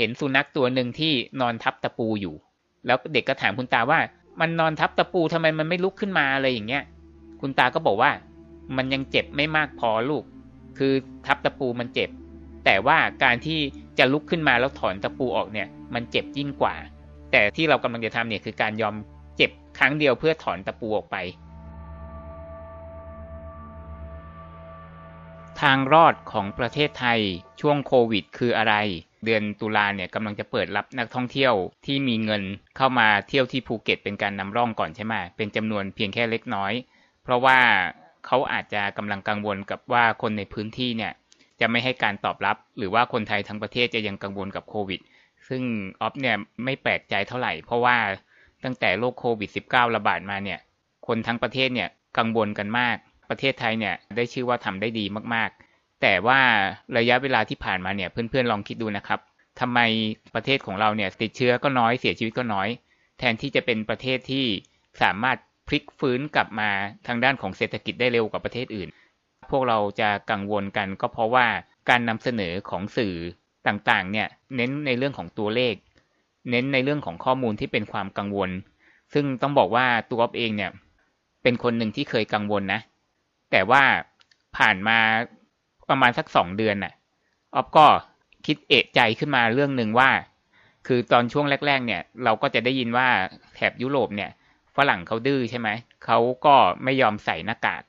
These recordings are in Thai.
เห็นสุนัขตัวหนึ่งที่นอนทับตะปูอยู่ แล้วเด็กก็ถามคุณตาว่า มันนอนทับตะปูทำไมมันไม่ลุกขึ้นมาอะไรอย่างเงี้ย คุณตาก็บอกว่า มันยังเจ็บไม่มากพอลูก คือทับตะปูมันเจ็บ แต่ว่าการที่จะลุกขึ้นมาแล้วถอนตะปูออกเนี่ย มันเจ็บยิ่งกว่า แต่ที่เรากำลังจะทำเนี่ยคือการยอมเจ็บครั้งเดียวเพื่อถอนตะปูออกไป ทางรอดของประเทศไทยช่วงโควิด คืออะไร เดือนตุลาเนี่ยกำลังจะเปิดรับนักท่องเที่ยวที่มีเงินเข้ามาเที่ยวที่ภูเก็ตเป็นการนำร่องก่อนใช่ไหมเป็นจำนวนเพียงแค่เล็กน้อย เพราะว่าเขาอาจจะกำลังกังวลกับว่าคนในพื้นที่เนี่ยจะไม่ให้การตอบรับ หรือว่าคนไทยทั้งประเทศจะยังกังวลกับโควิด ซึ่งออฟเนี่ยไม่แปลกใจเท่าไหร่ เพราะว่าตั้งแต่โรคโควิด -19 ระบาดมาเนี่ยคนทั้งประเทศเนี่ยกังวลกันมาก ประเทศไทยเนี่ยได้ชื่อว่าทำได้ดีมากๆ แต่ว่าระยะเวลาที่ผ่านมาเนี่ย เพื่อนๆลองคิดดูนะครับทำไมประเทศของเราเนี่ยติดเชื้อก็น้อยเสียชีวิตก็น้อย แทนที่จะเป็นประเทศที่สามารถพลิกฟื้นกลับมาทางด้านของเศรษฐกิจได้เร็วกว่าประเทศอื่น พวกเราจะกังวลกันก็เพราะว่าการนำเสนอของสื่อต่างๆ เนี่ยเน้นในเรื่องของตัวเลข เน้นในเรื่องของข้อมูลที่เป็นความกังวล ซึ่งต้องบอกว่าตัวอเองเนี่ยเป็นคนหนึ่งที่เคยกังวลนะ แต่ว่าผ่านมา ประมาณสักสองเดือนน่ะออฟก็คิดเอะใจขึ้นมาเรื่องหนึ่งว่า คือตอนช่วงแรก ๆ เนี่ย เราก็จะได้ยินว่าแถบยุโรปเนี่ย ฝรั่งเขาดื้อใช่ไหมเขาก็ไม่ยอมใส่หน้ากาก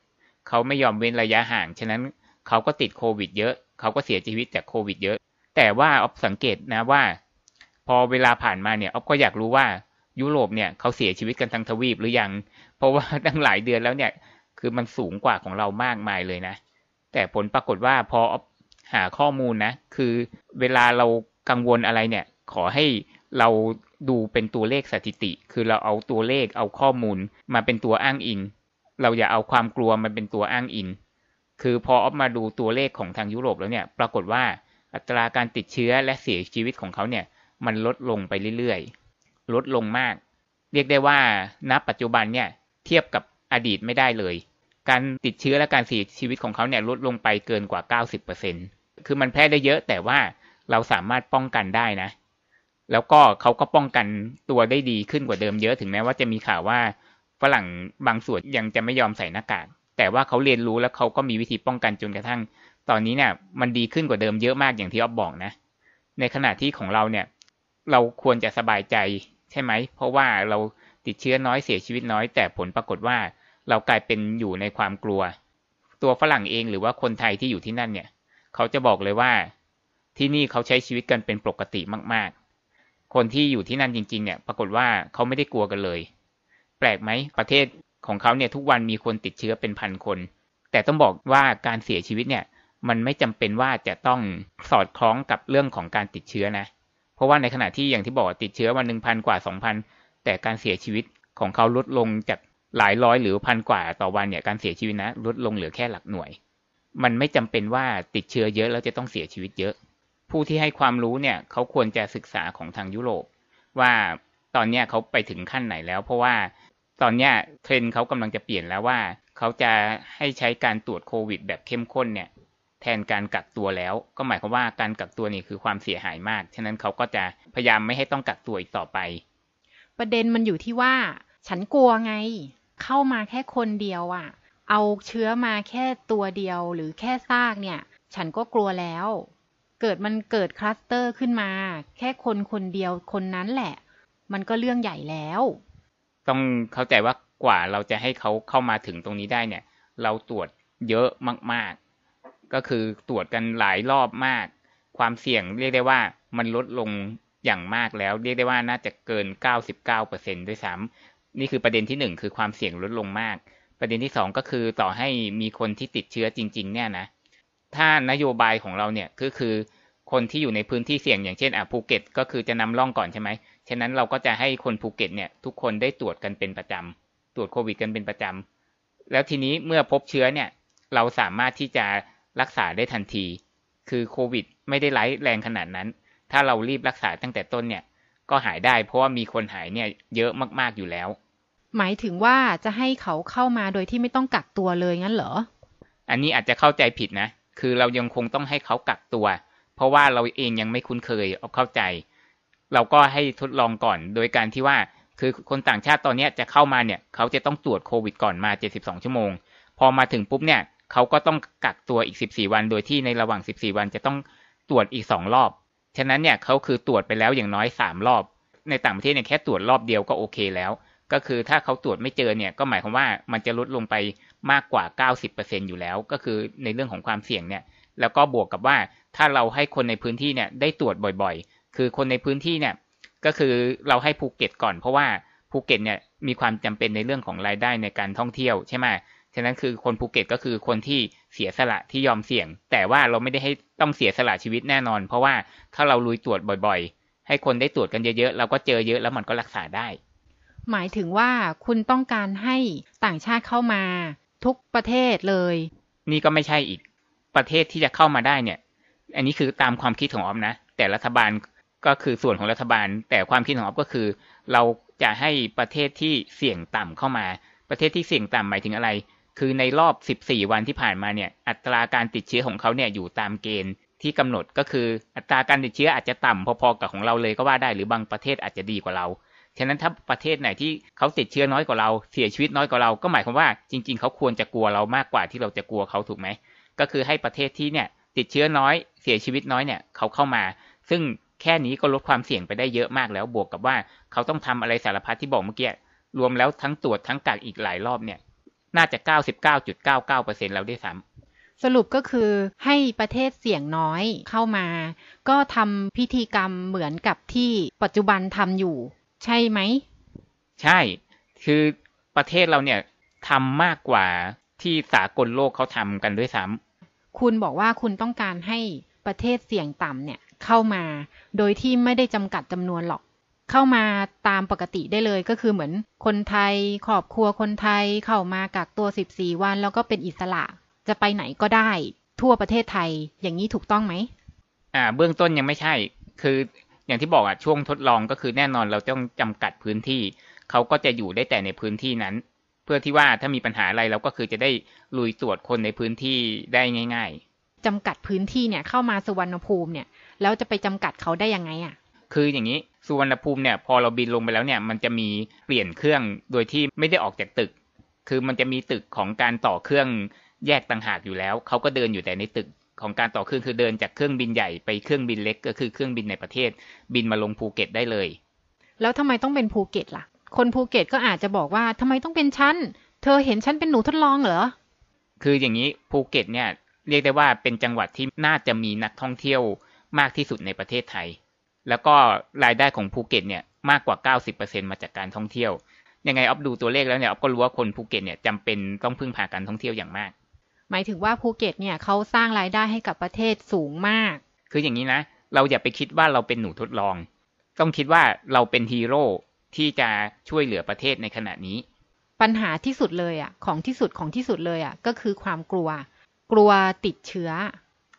เขาไม่ยอมเว้นระยะห่าง ฉะนั้นเขาก็ติดโควิดเยอะ เขาก็เสียชีวิตจากโควิดเยอะ แต่ว่าออฟสังเกตนะว่า พอเวลาผ่านมาเนี่ยออฟก็อยากรู้ว่ายุโรปเนี่ยเขาเสียชีวิตกันทั้งทวีปหรือยัง เพราะว่าตั้งหลายเดือนแล้วเนี่ย คือมันสูงกว่าของเรามากมายเลยนะ แต่ผลปรากฏว่าพอหาข้อมูลนะ คือเวลาเรากังวลอะไรเนี่ย ขอให้เราดูเป็นตัวเลขสถิติ คือเราเอาตัวเลขเอาข้อมูลมาเป็นตัวอ้างอิง เราอย่าเอาความกลัวมาเป็นตัวอ้างอิง คือพอออฟมาดูตัวเลขของทางยุโรปแล้วเนี่ย ปรากฏว่าอัตราการติดเชื้อและเสียชีวิตของเขาเนี่ย มันลดลงไปเรื่อยๆ ลดลงมาก เรียกได้ว่าณปัจจุบันเนี่ยเทียบกับอดีตไม่ได้เลย การติดเชื้อและการเสียชีวิตของเขาเนี่ยลดลงไปเกินกว่า 90%คือมันแพร่ได้เยอะแต่ว่าเราสามารถป้องกันได้นะ แล้วก็เขาก็ป้องกันตัวได้ดีขึ้นกว่าเดิมเยอะถึงแม้ว่าจะมีข่าวว่าฝรั่งบางส่วนยังจะไม่ยอมใส่หน้ากาก แต่ว่าเขาเรียนรู้แล้วเขาก็มีวิธีป้องกันจนกระทั่ง ตอนนี้เนี่ยมันดีขึ้นกว่าเดิมเยอะมากอย่างที่อ๊อฟบอกนะ ในขณะที่ของเราเนี่ย เราควรจะสบายใจใช่ไหม เพราะว่าเราติดเชื้อน้อยเสียชีวิตน้อย แต่ผลปรากฏว่า เรากลายเป็นอยู่ในความกลัว ตัวฝรั่งเองหรือว่าคนไทยที่อยู่ที่นั่นเนี่ย เขาจะบอกเลยว่า ที่นี่เขาใช้ชีวิตกันเป็นปกติมาก ๆ คนที่อยู่ที่นั่นจริง ๆ เนี่ย ปรากฏว่าเขาไม่ได้กลัวกันเลย แปลกไหมประเทศของเขาเนี่ยทุกวันมีคนติดเชื้อเป็นพันคน แต่ต้องบอกว่าการเสียชีวิตเนี่ยมันไม่จำเป็นว่าจะต้องสอดคล้องกับเรื่องของการติดเชื้อนะ เพราะว่าในขณะที่อย่างที่บอกติดเชื้อวันหนึ่งพันกว่าสองพันแต่การเสียชีวิตของเขาลดลงจาก หลายร้อยหรือพันกว่าต่อวันเนี่ยการเสียชีวิตนะลดลงเหลือแค่หลักหน่วย มันไม่จำเป็นว่าติดเชื้อเยอะแล้วจะต้องเสียชีวิตเยอะ ผู้ที่ให้ความรู้เนี่ยเขาควรจะศึกษาของทางยุโรป ว่าตอนนี้เขาไปถึงขั้นไหนแล้ว เพราะว่าตอนนี้เทรนเขากำลังจะเปลี่ยนแล้วว่าเขาจะให้ใช้การตรวจโควิด แบบเข้มข้นเนี่ยแทนการกักตัวแล้ว ก็หมายความว่าการกักตัวนี่คือความเสียหายมาก ฉะนั้นเขาก็จะพยายามไม่ให้ต้องกักตัวอีกต่อไป ประเด็นมันอยู่ที่ว่า ฉันกลัวไง เข้ามาแค่คนเดียวอะ่ะ เอาเชื้อมาแค่ตัวเดียวหรือแค่ซากเนี่ย ฉันก็กลัวแล้ว เกิดมันเกิดคลัสเตอร์ขึ้นมา แค่คนคนเดียวคนนั้นแหละ มันก็เรื่องใหญ่แล้ว ต้องเข้าใจว่ากว่าเราจะให้เขาเข้ามาถึงตรงนี้ได้เนี่ย เราตรวจเยอะมาก ๆ ก็คือตรวจกันหลายรอบมาก ความเสี่ยงเรียกได้ว่ามันลดลงอย่างมากแล้ว เรียกได้ว่าน่าจะเกิน 99%ด้วยซ้ำ นี่คือประเด็นที่หนึ่งคือความเสี่ยงลดลงมาก ประเด็นที่สองก็คือต่อให้มีคนที่ติดเชื้อจริง ๆ เนี่ยนะ ถ้านโยบายของเราเนี่ยก็คือคนที่อยู่ในพื้นที่เสี่ยงอย่างเช่นอะภูเก็ตก็คือจะนำร่องก่อนใช่ไหมฉะนั้นเราก็จะให้คนภูเก็ตเนี่ยทุกคนได้ตรวจกันเป็นประจำตรวจโควิดกันเป็นประจำแล้วทีนี้เมื่อพบเชื้อเนี่ยเราสามารถที่จะรักษาได้ทันที คือโควิด ไม่ได้ร้ายแรงขนาดนั้น ถ้าเรารีบรักษาตั้งแต่ต้นเนี่ย ก็หายได้ เพราะว่ามีคนหายเนี่ยเยอะมากๆอยู่แล้ว หมายถึงว่าจะให้เขาเข้ามาโดยที่ไม่ต้องกักตัวเลยงั้นเหรอ อันนี้อาจจะเข้าใจผิดนะ คือเรายังคงต้องให้เขากักตัว เพราะว่าเราเองยังไม่คุ้นเคยเอาเข้าใจ เราก็ให้ทดลองก่อน โดยการที่ว่าคือคนต่างชาติตอนนี้จะเข้ามาเนี่ยเขาจะต้องตรวจโควิดก่อนมา 72 ชั่วโมง พอมาถึงปุ๊บเนี่ยเขาก็ต้องกักตัวอีก 14 วัน โดยที่ในระหว่าง 14 วันจะต้องตรวจอีก 2 รอบ ฉะนั้นเนี่ยเขาคือตรวจไปแล้วอย่างน้อย3รอบ ในต่างประเทศเนี่ยแค่ตรวจรอบเดียวก็โอเคแล้ว ก็คือถ้าเขาตรวจไม่เจอเนี่ยก็หมายความว่ามันจะลดลงไปมากกว่า 90%อยู่แล้ว ก็คือในเรื่องของความเสี่ยงเนี่ย แล้วก็บวกกับว่าถ้าเราให้คนในพื้นที่เนี่ยได้ตรวจบ่อยๆ คือคนในพื้นที่เนี่ยก็คือเราให้ภูเก็ตก่อนเพราะว่าภูเก็ตเนี่ยมีความจำเป็นในเรื่องของรายได้ในการท่องเที่ยวใช่ไหม ฉะนั้นคือคนภูเก็ตก็คือคนที่เสียสละที่ยอมเสี่ยง แต่ว่าเราไม่ได้ให้ต้องเสียสละชีวิตแน่นอน เพราะว่าถ้าเราลุยตรวจบ่อยๆ ให้คนได้ตรวจกันเยอะๆ เราก็เจอเยอะแล้วมันก็รักษาได้ หมายถึงว่าคุณต้องการให้ต่างชาติเข้ามาทุกประเทศเลย นี่ก็ไม่ใช่อีกประเทศที่จะเข้ามาได้เนี่ย อันนี้คือตามความคิดของออมนะ แต่รัฐบาลก็คือส่วนของรัฐบาล แต่ความคิดของออมก็คือ เราจะให้ประเทศที่เสี่ยงต่ำเข้ามา ประเทศที่เสี่ยงต่ำหมายถึงอะไร คือในรอบ 14 วันที่ผ่านมาเนี่ย อัตราการติดเชื้อของเขาเนี่ยอยู่ตามเกณฑ์ที่กำหนดก็คืออัตราการติดเชื้ออาจจะต่ำพอๆกับของเราเลยก็ว่าได้ หรือบางประเทศอาจจะดีกว่าเรา ฉะนั้นถ้าประเทศไหนที่เขาติดเชื้อน้อยกว่าเรา เสียชีวิตน้อยกว่าเรา ก็หมายความว่าจริง ๆ เขาควรจะกลัวเรามากกว่าที่เราจะกลัวเขาถูกไหม ก็คือให้ประเทศที่เนี่ยติดเชื้อน้อย เสียชีวิตน้อยเนี่ยเขาเข้ามา ซึ่งแค่นี้ก็ลดความเสี่ยงไปได้เยอะมากแล้ว บวกกับว่าเขาต้องทำอะไรสารพัดที่บอกเมื่อกี้ รวมแล้วทั้งตรวจทั้งกักอีกหลายรอบเนี่ย น่าจะ 99.99%แล้วด้วยซ้ำสรุปก็คือให้ประเทศเสี่ยงน้อยเข้ามา ก็ทำพิธีกรรมเหมือนกับที่ปัจจุบันทำอยู่ ใช่ไหม ใช่ คือประเทศเราเนี่ยทำมากกว่าที่สากลโลกเขาทำกันด้วยซ้ำคุณบอกว่าคุณต้องการให้ประเทศเสี่ยงต่ำเนี่ยเข้ามา โดยที่ไม่ได้จำกัดจำนวนหรอก เข้ามาตามปกติได้เลยก็คือเหมือนคนไทยครอบครัวคนไทยเข้ามากักตัว 14 วัน แล้วก็เป็นอิสระจะไปไหนก็ได้ ทั่วประเทศไทยอย่างนี้ถูกต้องไหมอ่า เบื้องต้นยังไม่ใช่ คืออย่างที่บอกอะช่วงทดลองก็คือแน่นอนเราต้องจำกัดพื้นที่ เขาก็จะอยู่ได้แต่ในพื้นที่นั้น เพื่อที่ว่าถ้ามีปัญหาอะไรเราก็คือจะได้ลุยตรวจคนในพื้นที่ได้ง่ายจำกัดพื้นที่เนี่ยเข้ามาสุวรรณภูมิเนี่ยแล้วจะไปจำกัดเขาได้ยังไงอะ่ะๆ คืออย่างนี้สุวรรณภูมิเนี่ยพอเราบินลงไปแล้วเนี่ยมันจะมีเปลี่ยนเครื่องโดยที่ไม่ได้ออกจากตึก คือมันจะมีตึกของการต่อเครื่องแยกต่างหากอยู่แล้วเขาก็เดินอยู่แต่ในตึกของการต่อเครื่องคือเดินจากเครื่องบินใหญ่ไปเครื่องบินเล็กก็คือเครื่องบินในประเทศ บินมาลงภูเก็ตได้เลย แล้วทำไมต้องเป็นภูเก็ตล่ะ คนภูเก็ตก็อาจจะบอกว่าทำไมต้องเป็นฉันเธอเห็นฉันเป็นหนูทดลองเหรอคืออย่างนี้ภูเก็ตเนี่ยเรียกได้ว่าเป็นจังหวัดที่น่าจะมีนักท่องเที่ยวมากที่สุดในประเทศไทย แล้วก็รายได้ของภูเก็ตเนี่ยมากกว่า 90%มาจากการท่องเที่ยว ยังไงออฟดูตัวเลขแล้วเนี่ยออฟก็รู้ว่าคนภูเก็ตเนี่ยจำเป็นต้องพึ่งพาการท่องเที่ยวอย่างมาก หมายถึงว่าภูเก็ตเนี่ยเขาสร้างรายได้ให้กับประเทศสูงมาก คืออย่างนี้นะ เราอย่าไปคิดว่าเราเป็นหนูทดลอง ต้องคิดว่าเราเป็นฮีโร่ที่จะช่วยเหลือประเทศในขณะนี้ ปัญหาที่สุดเลยอะของที่สุดของที่สุดเลยอะก็คือความกลัว กลัวติดเชื้อ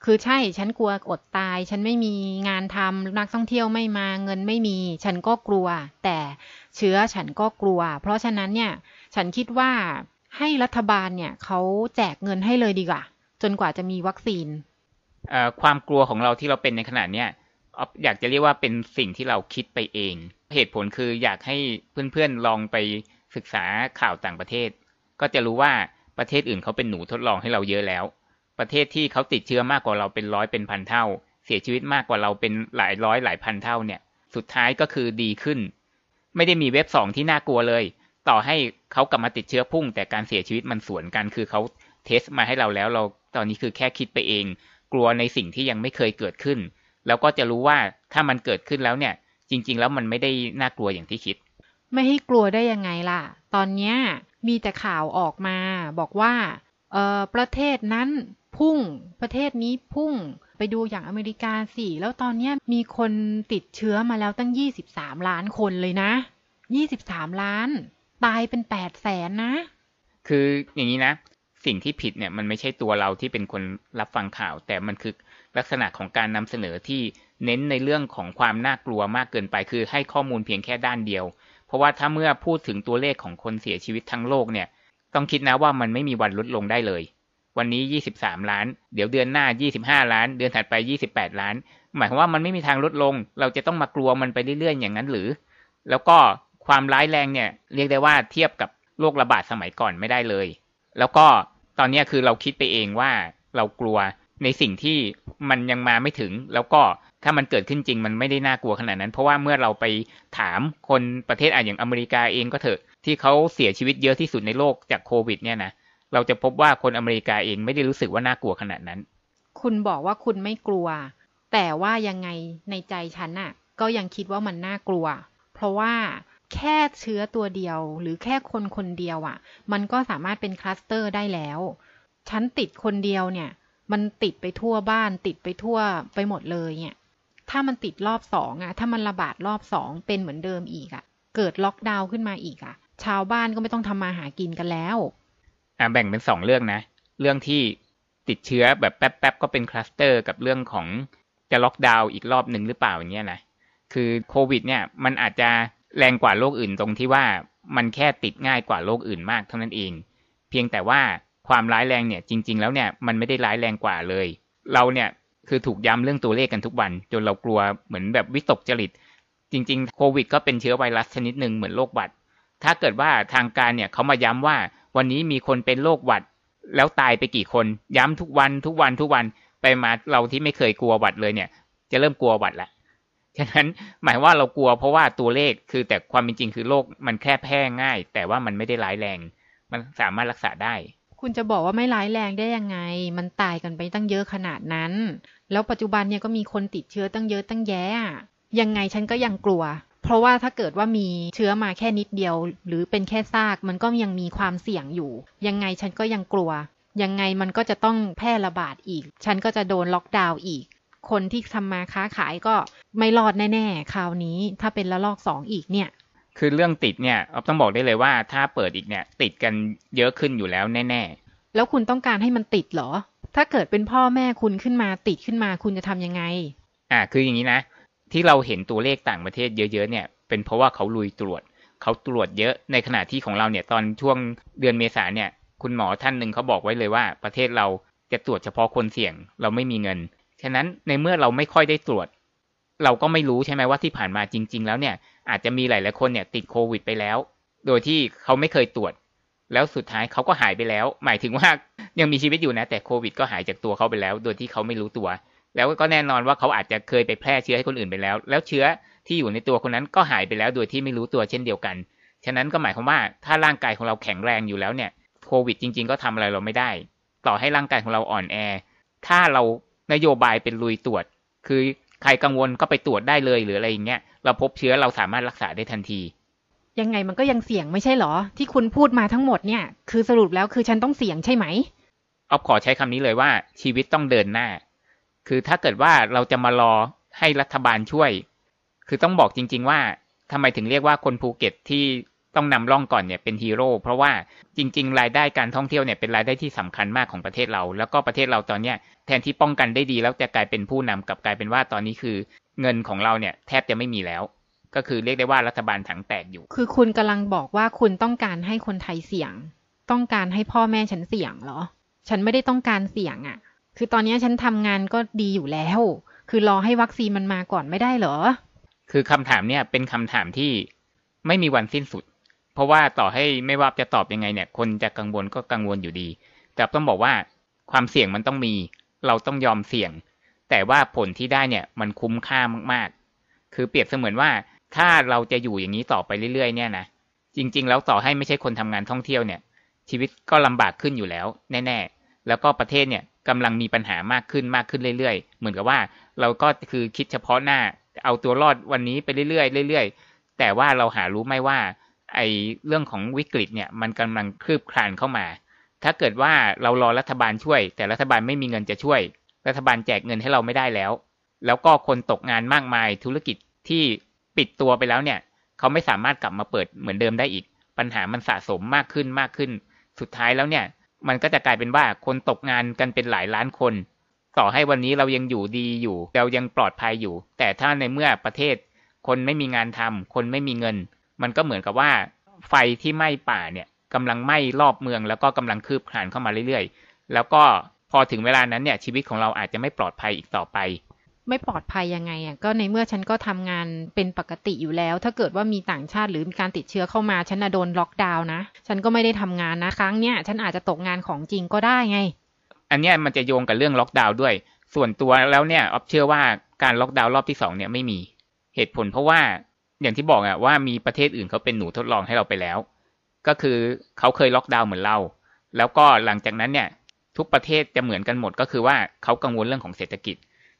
คือใช่ฉันกลัวอดตาย ฉันไม่มีงานทำนักท่องเที่ยวไม่มาเงินไม่มี ฉันก็กลัว แต่เชื้อฉันก็กลัว เพราะฉะนั้นเนี่ยฉันคิดว่าให้รัฐบาลเนี่ยเขาแจกเงินให้เลยดีกว่า จนกว่าจะมีวัคซีนความกลัวของเราที่เราเป็นในขณะเนี้ยอยากจะเรียกว่าเป็นสิ่งที่เราคิดไปเอง เหตุผลคืออยากให้เพื่อนๆลองไปศึกษาข่าวต่างประเทศ ก็จะรู้ว่าประเทศอื่นเขาเป็นหนูทดลองให้เราเยอะแล้ว ประเทศที่เขาติดเชื้อมากกว่าเราเป็นร้อยเป็นพันเท่า เสียชีวิตมากกว่าเราเป็นหลายร้อยหลายพันเท่าเนี่ย สุดท้ายก็คือดีขึ้น ไม่ได้มีเว็บสองที่น่ากลัวเลย ต่อให้เขากลับมาติดเชื้อพุ่ง แต่การเสียชีวิตมันสวนกันคือเขาเทสมาให้เราแล้วเราตอนนี้คือแค่คิดไปเอง กลัวในสิ่งที่ยังไม่เคยเกิดขึ้น แล้วก็จะรู้ว่าถ้ามันเกิดขึ้นแล้วเนี่ย จริง ๆ แล้วมันไม่ได้น่ากลัวอย่างที่คิด ไม่ให้กลัวได้ยังไงล่ะ ตอนเนี้ยมีแต่ข่าวออกมา บอกว่าเออประเทศนั้น พุ่ง ประเทศนี้พุ่ง ไปดูอย่างอเมริกาสิ แล้วตอนนี้มีคนติดเชื้อมาแล้วตั้ง 23 ล้านคนเลยนะ 23 ล้าน ตายเป็น8แสนนะ คืออย่างนี้นะ สิ่งที่ผิดเนี่ยมันไม่ใช่ตัวเราที่เป็นคนรับฟังข่าว แต่มันคือลักษณะของการนำเสนอที่เน้นในเรื่องของความน่ากลัวมากเกินไป คือให้ข้อมูลเพียงแค่ด้านเดียว เพราะว่าถ้าเมื่อพูดถึงตัวเลขของคนเสียชีวิตทั้งโลกเนี่ย ต้องคิดนะว่ามันไม่มีวันลดลงได้เลย วันนี้ 23 ล้าน เดี๋ยวเดือนหน้า 25 ล้าน เดือนถัดไป 28 ล้าน หมายความว่ามันไม่มีทางลดลง เราจะต้องมากลัวมันไปเรื่อยๆ อย่างนั้นหรือ แล้วก็ความร้ายแรงเนี่ยเรียกได้ว่าเทียบกับโรคระบาดสมัยก่อนไม่ได้เลย แล้วก็ตอนนี้คือเราคิดไปเองว่าเรากลัวในสิ่งที่มันยังมาไม่ถึง แล้วก็ถ้ามันเกิดขึ้นจริงมันไม่ได้น่ากลัวขนาดนั้น เพราะว่าเมื่อเราไปถามคนประเทศอะอย่างอเมริกาเองก็เถอะที่เขาเสียชีวิตเยอะที่สุดในโลกจากโควิดเนี่ยนะ เราจะพบว่าคนอเมริกาเองไม่ได้รู้สึกว่าน่ากลัวขนาดนั้น คุณบอกว่าคุณไม่กลัว แต่ว่ายังไงในใจฉันน่ะ ก็ยังคิดว่ามันน่ากลัว เพราะว่าแค่เชื้อตัวเดียว หรือแค่คนคนเดียวอะ มันก็สามารถเป็นคลัสเตอร์ได้แล้ว ฉันติดคนเดียวเนี่ย มันติดไปทั่วบ้าน ติดไปทั่วไปหมดเลยเนี่ย ถ้ามันติดรอบสองอะ ถ้ามันระบาดรอบสองเป็นเหมือนเดิมอีกอะ เกิดล็อกดาวน์ขึ้นมาอีกอะ ชาวบ้านก็ไม่ต้องทำมาหากินกันแล้ว อ่าแบ่งเป็นสองเรื่องนะ เรื่องที่ติดเชื้อแบบแป๊บๆก็เป็นคลัสเตอร์กับเรื่องของจะล็อกดาวน์อีกรอบหนึ่งหรือเปล่าอย่างเงี้ยนะคือโควิด เนี่ยมันอาจจะแรงกว่าโรคอื่นตรงที่ว่ามันแค่ติดง่ายกว่าโรคอื่นมากเท่านั้นเอง เพียงแต่ว่าความร้ายแรงเนี่ยจริง ๆ แล้วเนี่ยมันไม่ได้ร้ายแรงกว่าเลย เราเนี่ยคือถูกย้ำเรื่องตัวเลขกันทุกวัน จนเรากลัวเหมือนแบบวิตกจริต จริง ๆ โควิด ก็เป็นเชื้อไวรัสชนิดหนึ่งเหมือนโรคหวัดถ้าเกิดว่าทางการเนี่ยเขามาย้ำว่า วันนี้มีคนเป็นโรคหวัด แล้วตายไปกี่คน ย้ำทุกวันทุกวันทุกวันไปมาเราที่ไม่เคยกลัวหวัดเลยเนี่ย จะเริ่มกลัวหวัดละฉะนั้นหมายว่าเรากลัวเพราะว่าตัวเลขคือแต่ความเป็นจริงคือโรคมันแค่แพร่ง่าย แต่ว่ามันไม่ได้ร้ายแรง มันสามารถรักษาได้ คุณจะบอกว่าไม่ร้ายแรงได้ยังไง มันตายกันไปตั้งเยอะขนาดนั้น แล้วปัจจุบันเนี่ยก็มีคนติดเชื้อตั้งเยอะตั้งแยะยังไงฉันก็ยังกลัว เพราะว่าถ้าเกิดว่ามีเชื้อมาแค่นิดเดียว หรือเป็นแค่ซากมันก็ยังมีความเสี่ยงอยู่ ยังไงฉันก็ยังกลัว ยังไงมันก็จะต้องแพร่ระบาดอีก ฉันก็จะโดนล็อกดาวน์อีก คนที่ทำมาค้าขายก็ไม่รอดแน่ๆคราวนี้ถ้าเป็นระลอกสองอีกเนี่ยคือเรื่องติดเนี่ยออฟต้องบอกได้เลยว่าถ้าเปิดอีกเนี่ย ติดกันเยอะขึ้นอยู่แล้วแน่แล้วคุณต้องการให้มันติดเหรอ ถ้าเกิดเป็นพ่อแม่คุณขึ้นมาติดขึ้นมาคุณจะทำยังไงๆอ่าคืออย่างนี้นะ ที่เราเห็นตัวเลขต่างประเทศเยอะๆเนี่ยเป็นเพราะว่าเขาลุยตรวจเขาตรวจเยอะในขณะที่ของเราเนี่ยตอนช่วงเดือนเมษาเนี่ย คุณหมอท่านหนึ่งเขาบอกไว้เลยว่าประเทศเราจะตรวจเฉพาะคนเสี่ยงเราไม่มีเงิน ฉะนั้นในเมื่อเราไม่ค่อยได้ตรวจ เราก็ไม่รู้ใช่ไหมว่าที่ผ่านมาจริง ๆ แล้วเนี่ยอาจจะมีหลายๆคนเนี่ยติดโควิดไปแล้ว โดยที่เขาไม่เคยตรวจ แล้วสุดท้ายเขาก็หายไปแล้ว หมายถึงว่ายังมีชีวิตอยู่นะแต่โควิดก็หายจากตัวเขาไปแล้ว โดยที่เขาไม่รู้ตัว แล้วก็แน่นอนว่าเขาอาจจะเคยไปแพร่เชื้อให้คนอื่นไปแล้ว แล้วเชื้อที่อยู่ในตัวคนนั้นก็หายไปแล้วโดยที่ไม่รู้ตัวเช่นเดียวกัน ฉะนั้นก็หมายความว่าถ้าร่างกายของเราแข็งแรงอยู่แล้วเนี่ยโควิดจริง ๆ ก็ทำอะไรเราไม่ได้ ต่อให้ร่างกายของเราอ่อนแอ ถ้าเรานโยบายเป็นลุยตรวจ คือใครกังวลก็ไปตรวจได้เลยหรืออะไรอย่างเงี้ยเราพบเชื้อเราสามารถรักษาได้ทันที ยังไงมันก็ยังเสี่ยงไม่ใช่เหรอ ที่คุณพูดมาทั้งหมดเนี่ย คือสรุปแล้วคือฉันต้องเสี่ยงใช่ไหมออฟขอใช้คำนี้เลยว่าชีวิตต้องเดินหน้า คือถ้าเกิดว่าเราจะมารอให้รัฐบาลช่วย คือต้องบอกจริง ๆ ว่าทำไมถึงเรียกว่าคนภูเก็ตที่ต้องนำร่องก่อนเนี่ยเป็นฮีโร่เพราะว่าจริง ๆ รายได้การท่องเที่ยวเนี่ยเป็นรายได้ที่สำคัญมากของประเทศเรา แล้วก็ประเทศเราตอนเนี้ยแทนที่ป้องกันได้ดีแล้วจะกลายเป็นผู้นำกับกลายเป็นว่าตอนนี้คือ เงินของเราเนี่ยแทบจะไม่มีแล้ว ก็คือเรียกได้ว่ารัฐบาลถังแตกอยู่ คือคุณกำลังบอกว่าคุณต้องการให้คนไทยเสี่ยง ต้องการให้พ่อแม่ฉันเสี่ยงเหรอ ฉันไม่ได้ต้องการเสี่ยงอะ่ะ คือตอนนี้ฉันทำงานก็ดีอยู่แล้ว คือรอให้วัคซีนมันมาก่อนไม่ได้เหรอ คือคำถามเนี่ยเป็นคำถามที่ไม่มีวันสิ้นสุด เพราะว่าต่อให้ไม่ว่าจะตอบยังไงเนี่ย คนจะกังวลก็กังวลอยู่ดี แต่ต้องบอกว่าความเสี่ยงมันต้องมี เราต้องยอมเสี่ยง แต่ว่าผลที่ได้เนี่ยมันคุ้มค่ามากๆ คือเปรียบเสมือนว่าถ้าเราจะอยู่อย่างนี้ต่อไปเรื่อยๆ เนี่ยนะจริง ๆ แล้วต่อให้ไม่ใช่คนทำงานท่องเที่ยวเนี่ย ชีวิตก็ลำบากขึ้นอยู่แล้ว แน่ ๆ แล้วก็ประเทศเนี่ย กำลังมีปัญหามากขึ้นมากขึ้นเรื่อยๆ เหมือนกับว่าเราก็คือคิดเฉพาะหน้าเอาตัวรอดวันนี้ไปเรื่อยๆเรื่อยๆ แต่ว่าเราหารู้ไหมว่า ไอ้เรื่องของวิกฤตเนี่ยมันกำลังคืบคลานเข้ามา ถ้าเกิดว่าเรารอรัฐบาลช่วย แต่รัฐบาลไม่มีเงินจะช่วย รัฐบาลแจกเงินให้เราไม่ได้แล้ว แล้วก็คนตกงานมากมายธุรกิจที่ปิดตัวไปแล้วเนี่ย เขาไม่สามารถกลับมาเปิดเหมือนเดิมได้อีก ปัญหามันสะสมมากขึ้นมากขึ้น สุดท้ายแล้วเนี่ย มันก็จะกลายเป็นว่าคนตกงานกันเป็นหลายล้านคน ต่อให้วันนี้เรายังอยู่ดีอยู่ เรายังปลอดภัยอยู่ แต่ถ้าในเมื่อประเทศ คนไม่มีงานทำคนไม่มีเงิน มันก็เหมือนกับว่า ไฟที่ไหม้ป่าเนี่ยกำลังไหม้รอบเมือง แล้วก็กำลังคืบคลานเข้ามาเรื่อยๆ แล้วก็พอถึงเวลานั้นเนี่ยชีวิตของเราอาจจะไม่ปลอดภัยอีกต่อไป ไม่ปลอดภัยยังไงอะก็ในเมื่อฉันก็ทำงานเป็นปกติอยู่แล้ว ถ้าเกิดว่ามีต่างชาติหรือมีการติดเชื้อเข้ามาฉันน่ะโดนล็อกดาวน์นะ ฉันก็ไม่ได้ทำงานนะครั้งเนี้ยฉันอาจจะตกงานของจริงก็ได้ไง อันเนี้ยมันจะโยงกับเรื่องล็อกดาวน์ด้วย ส่วนตัวแล้วเนี่ยออฟเชื่อว่าการล็อกดาวน์รอบที่สองเนี่ยไม่มี เหตุผลเพราะว่าอย่างที่บอกอะว่ามีประเทศอื่นเขาเป็นหนูทดลองให้เราไปแล้ว ก็คือเขาเคยล็อกดาวน์เหมือนเรา แล้วก็หลังจากนั้นเนี่ยทุกประเทศจะเหมือนกันหมดก็คือว่าเขากังวลเรื่องของเศรษฐกิจ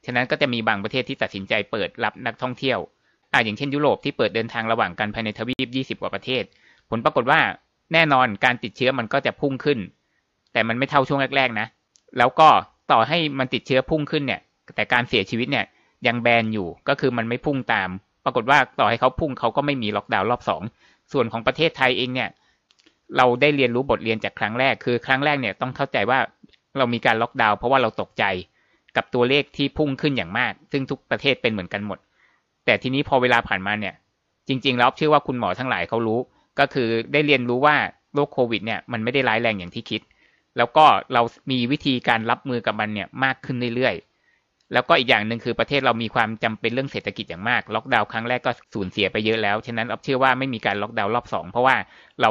ฉะนั้นก็จะมีบางประเทศที่ตัดสินใจเปิดรับนักท่องเที่ยวอ่าอย่างเช่นยุโรปที่เปิดเดินทางระหว่างกันภายในทวีป 20 กว่าประเทศ ผลปรากฏว่าแน่นอนการติดเชื้อมันก็จะพุ่งขึ้น แต่มันไม่เท่าช่วงแรกๆนะ แล้วก็ต่อให้มันติดเชื้อพุ่งขึ้นเนี่ย แต่การเสียชีวิตเนี่ยยังแบนอยู่ ก็คือมันไม่พุ่งตาม ปรากฏว่าต่อให้เขาพุ่งเขาก็ไม่มีล็อกดาวน์รอบสอง ส่วนของประเทศไทยเองเนี่ย เราได้เรียนรู้บทเรียนจากครั้งแรก คือครั้งแรกเนี่ยต้องเข้าใจว่าเรามีการล็อกดาวน์เพราะว่าเราตกใจ กับตัวเลขที่พุ่งขึ้นอย่างมาก ซึ่งทุกประเทศเป็นเหมือนกันหมด แต่ทีนี้พอเวลาผ่านมาเนี่ย จริง ๆ แล้วเชื่อว่าคุณหมอทั้งหลายเขารู้ ก็คือได้เรียนรู้ว่าโรคโควิดเนี่ยมันไม่ได้ร้ายแรงอย่างที่คิด แล้วก็เรามีวิธีการรับมือกับมันเนี่ยมากขึ้นเรื่อยๆ แล้วก็อีกอย่างหนึ่งคือประเทศเรามีความจำเป็นเรื่องเศรษฐกิจอย่างมาก ล็อกดาวน์ครั้งแรกก็สูญเสียไปเยอะแล้ว ฉะนั้นออฟเชื่อว่าไม่มีการล็อกดาวน์รอบสองเพราะว่าเรา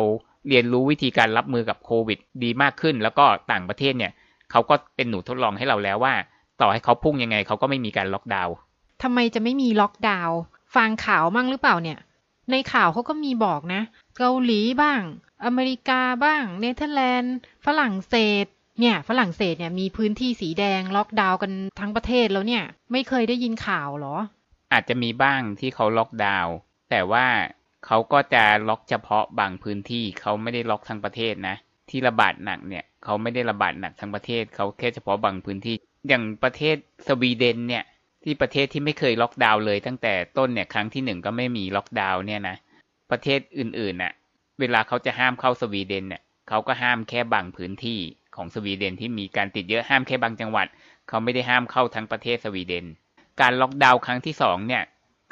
เรียนรู้วิธีการรับมือกับโควิด ดีมากขึ้น แล้วก็ต่างประเทศเนี่ยเขาก็เป็นหนูทดลองให้เราแล้วว่า ต่อให้เขาพุ่งยังไงเขาก็ไม่มีการล็อกดาวน์ทำไมจะไม่มีล็อกดาวน์ฟังข่าวมั่งหรือเปล่าเนี่ย ในข่าวเขาก็มีบอกนะ เกาหลีบ้าง อเมริกาบ้าง เนเธอร์แลนด์ ฝรั่งเศส เนี่ย ฝรั่งเศสเนี่ยมีพื้นที่สีแดงล็อกดาวน์กันทั้งประเทศแล้วเนี่ย ไม่เคยได้ยินข่าวเหรอ อาจจะมีบ้างที่เขาล็อกดาวน์แต่ว่าเขาก็จะล็อกเฉพาะบางพื้นที่เขาไม่ได้ล็อกทั้งประเทศนะ ที่ระบาดหนักเนี่ยเขาไม่ได้ระบาดหนักทั้งประเทศเขาแค่เฉพาะบางพื้นที่ อย่างประเทศสวีเดนเนี่ยที่ประเทศที่ไม่เคยล็อกดาวน์เลย ตั้งแต่ต้นเนี่ยครั้งที่หนึ่งก็ไม่มีล็อกดาวน์เนี่ยนะประเทศอื่นๆน่ะ เวลาเขาจะห้ามเข้าสวีเดนเนี่ยเขาก็ห้ามแค่บางพื้นที่ของสวีเดนที่มีการติดเยอะห้ามแค่บางจังหวัด เขาไม่ได้ห้ามเข้าทั้งประเทศสวีเดน การล็อกดาวน์ครั้งที่สองเนี่ย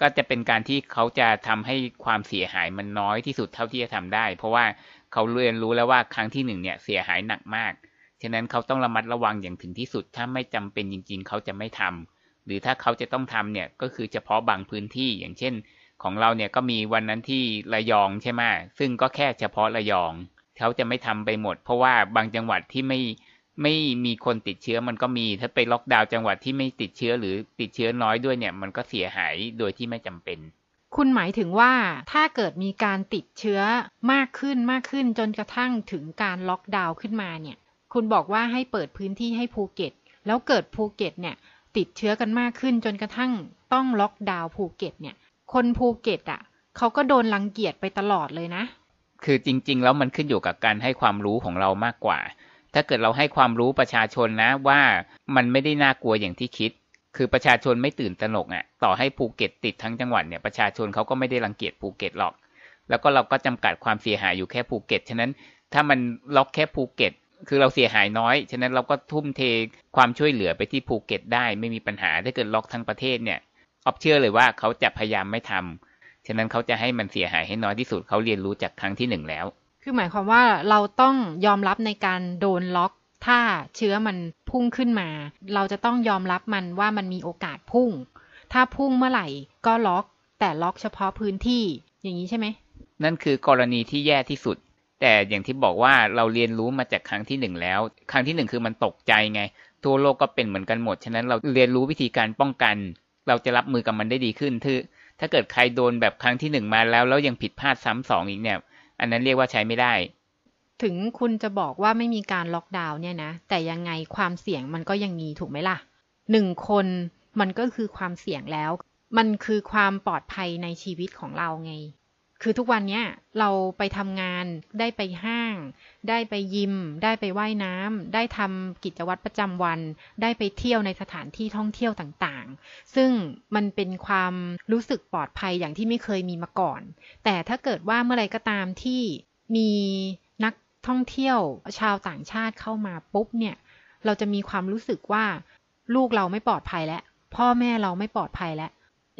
ก็จะเป็นการที่เขาจะทำให้ความเสียหายมันน้อยที่สุดเท่าที่จะทำได้ เพราะว่าเขาเรียนรู้แล้วว่าครั้งที่หนึ่งเนี่ยเสียหายหนักมาก ฉะนั้นเขาต้องระมัดระวังอย่างถึงที่สุด ถ้าไม่จำเป็นจริง ๆ เขาจะไม่ทำหรือถ้าเขาจะต้องทำเนี่ยก็คือเฉพาะบางพื้นที่อย่างเช่น ของเราเนี่ยก็มีวันนั้นที่ระยองใช่ไหมซึ่งก็แค่เฉพาะระยองเขาจะไม่ทำไปหมด เพราะว่าบางจังหวัดที่ไม่ไม่มีคนติดเชื้อมันก็มี ถ้าไปล็อกดาวน์จังหวัดที่ไม่ติดเชื้อหรือติดเชื้อน้อยด้วยเนี่ย มันก็เสียหายโดยที่ไม่จำเป็น คุณหมายถึงว่าถ้าเกิดมีการติดเชื้อมากขึ้นมากขึ้นจนกระทั่งถึงการล็อกดาวน์ขึ้นมาเนี่ย คุณบอกว่าให้เปิดพื้นที่ให้ภูเก็ต แล้วเกิดภูเก็ตเนี่ย ติดเชื้อกันมากขึ้นจนกระทั่งต้องล็อกดาวน์ภูเก็ตเนี่ย คนภูเก็ตอะเขาก็โดนรังเกียจไปตลอดเลยนะ คือจริง ๆ แล้วมันขึ้นอยู่กับการให้ความรู้ของเรามากกว่า ถ้าเกิดเราให้ความรู้ประชาชนนะว่ามันไม่ได้น่ากลัวอย่างที่คิด คือประชาชนไม่ตื่นตระหนกอะ ต่อให้ภูเก็ตติดทั้งจังหวัดเนี่ยประชาชนเขาก็ไม่ได้รังเกียจภูเก็ตหรอก แล้วก็เราก็จำกัดความเสียหายอยู่แค่ภูเก็ต ฉะนั้นถ้ามันล็อกแค่ภูเก็ต คือเราเสียหายน้อย ฉะนั้นเราก็ทุ่มเทความช่วยเหลือไปที่ภูเก็ตได้ไม่มีปัญหา ถ้าเกิดล็อกทั้งประเทศเนี่ยออฟเชื่อเลยว่าเขาจะพยายามไม่ทำฉะนั้นเขาจะให้มันเสียหายให้น้อยที่สุดเขาเรียนรู้จากครั้งที่หนึ่งแล้ว คือหมายความว่าเราต้องยอมรับในการโดนล็อก ถ้าเชื้อมันพุ่งขึ้นมา เราจะต้องยอมรับมันว่ามันมีโอกาสพุ่ง ถ้าพุ่งเมื่อไหร่ก็ล็อก แต่ล็อกเฉพาะพื้นที่ อย่างนี้ใช่ไหม นั่นคือกรณีที่แย่ที่สุด แต่อย่างที่บอกว่าเราเรียนรู้มาจากครั้งที่หนึ่งแล้ว ครั้งที่หนึ่งคือมันตกใจไง ทั่วโลกก็เป็นเหมือนกันหมด ฉะนั้นเราเรียนรู้วิธีการป้องกัน เราจะรับมือกับมันได้ดีขึ้นถ้าถ้าเกิดใครโดนแบบครั้งที่หนึ่งมาแล้ว แล้วยังผิดพลาดซ้ำสองอีกเนี่ย อันนั้นเรียกว่าใช้ไม่ได้ ถึงคุณจะบอกว่าไม่มีการล็อกดาวน์เนี่ยนะ แต่ยังไงความเสี่ยงมันก็ยังมีถูกไหมล่ะหนึ่งคนมันก็คือความเสี่ยงแล้ว มันคือความปลอดภัยในชีวิตของเราไง คือทุกวันเนี้ยเราไปทำงานได้ไปห้าง ได้ไปยิม ได้ไปว่ายน้ำได้ทำกิจวัตรประจำวัน ได้ไปเที่ยวในสถานที่ท่องเที่ยวต่างๆ ซึ่งมันเป็นความรู้สึกปลอดภัยอย่างที่ไม่เคยมีมาก่อน แต่ถ้าเกิดว่าเมื่อไรก็ตามที่มีนักท่องเที่ยวชาวต่างชาติเข้ามาปุ๊บเนี่ย เราจะมีความรู้สึกว่าลูกเราไม่ปลอดภัยแล้วพ่อแม่เราไม่ปลอดภัยแล้ว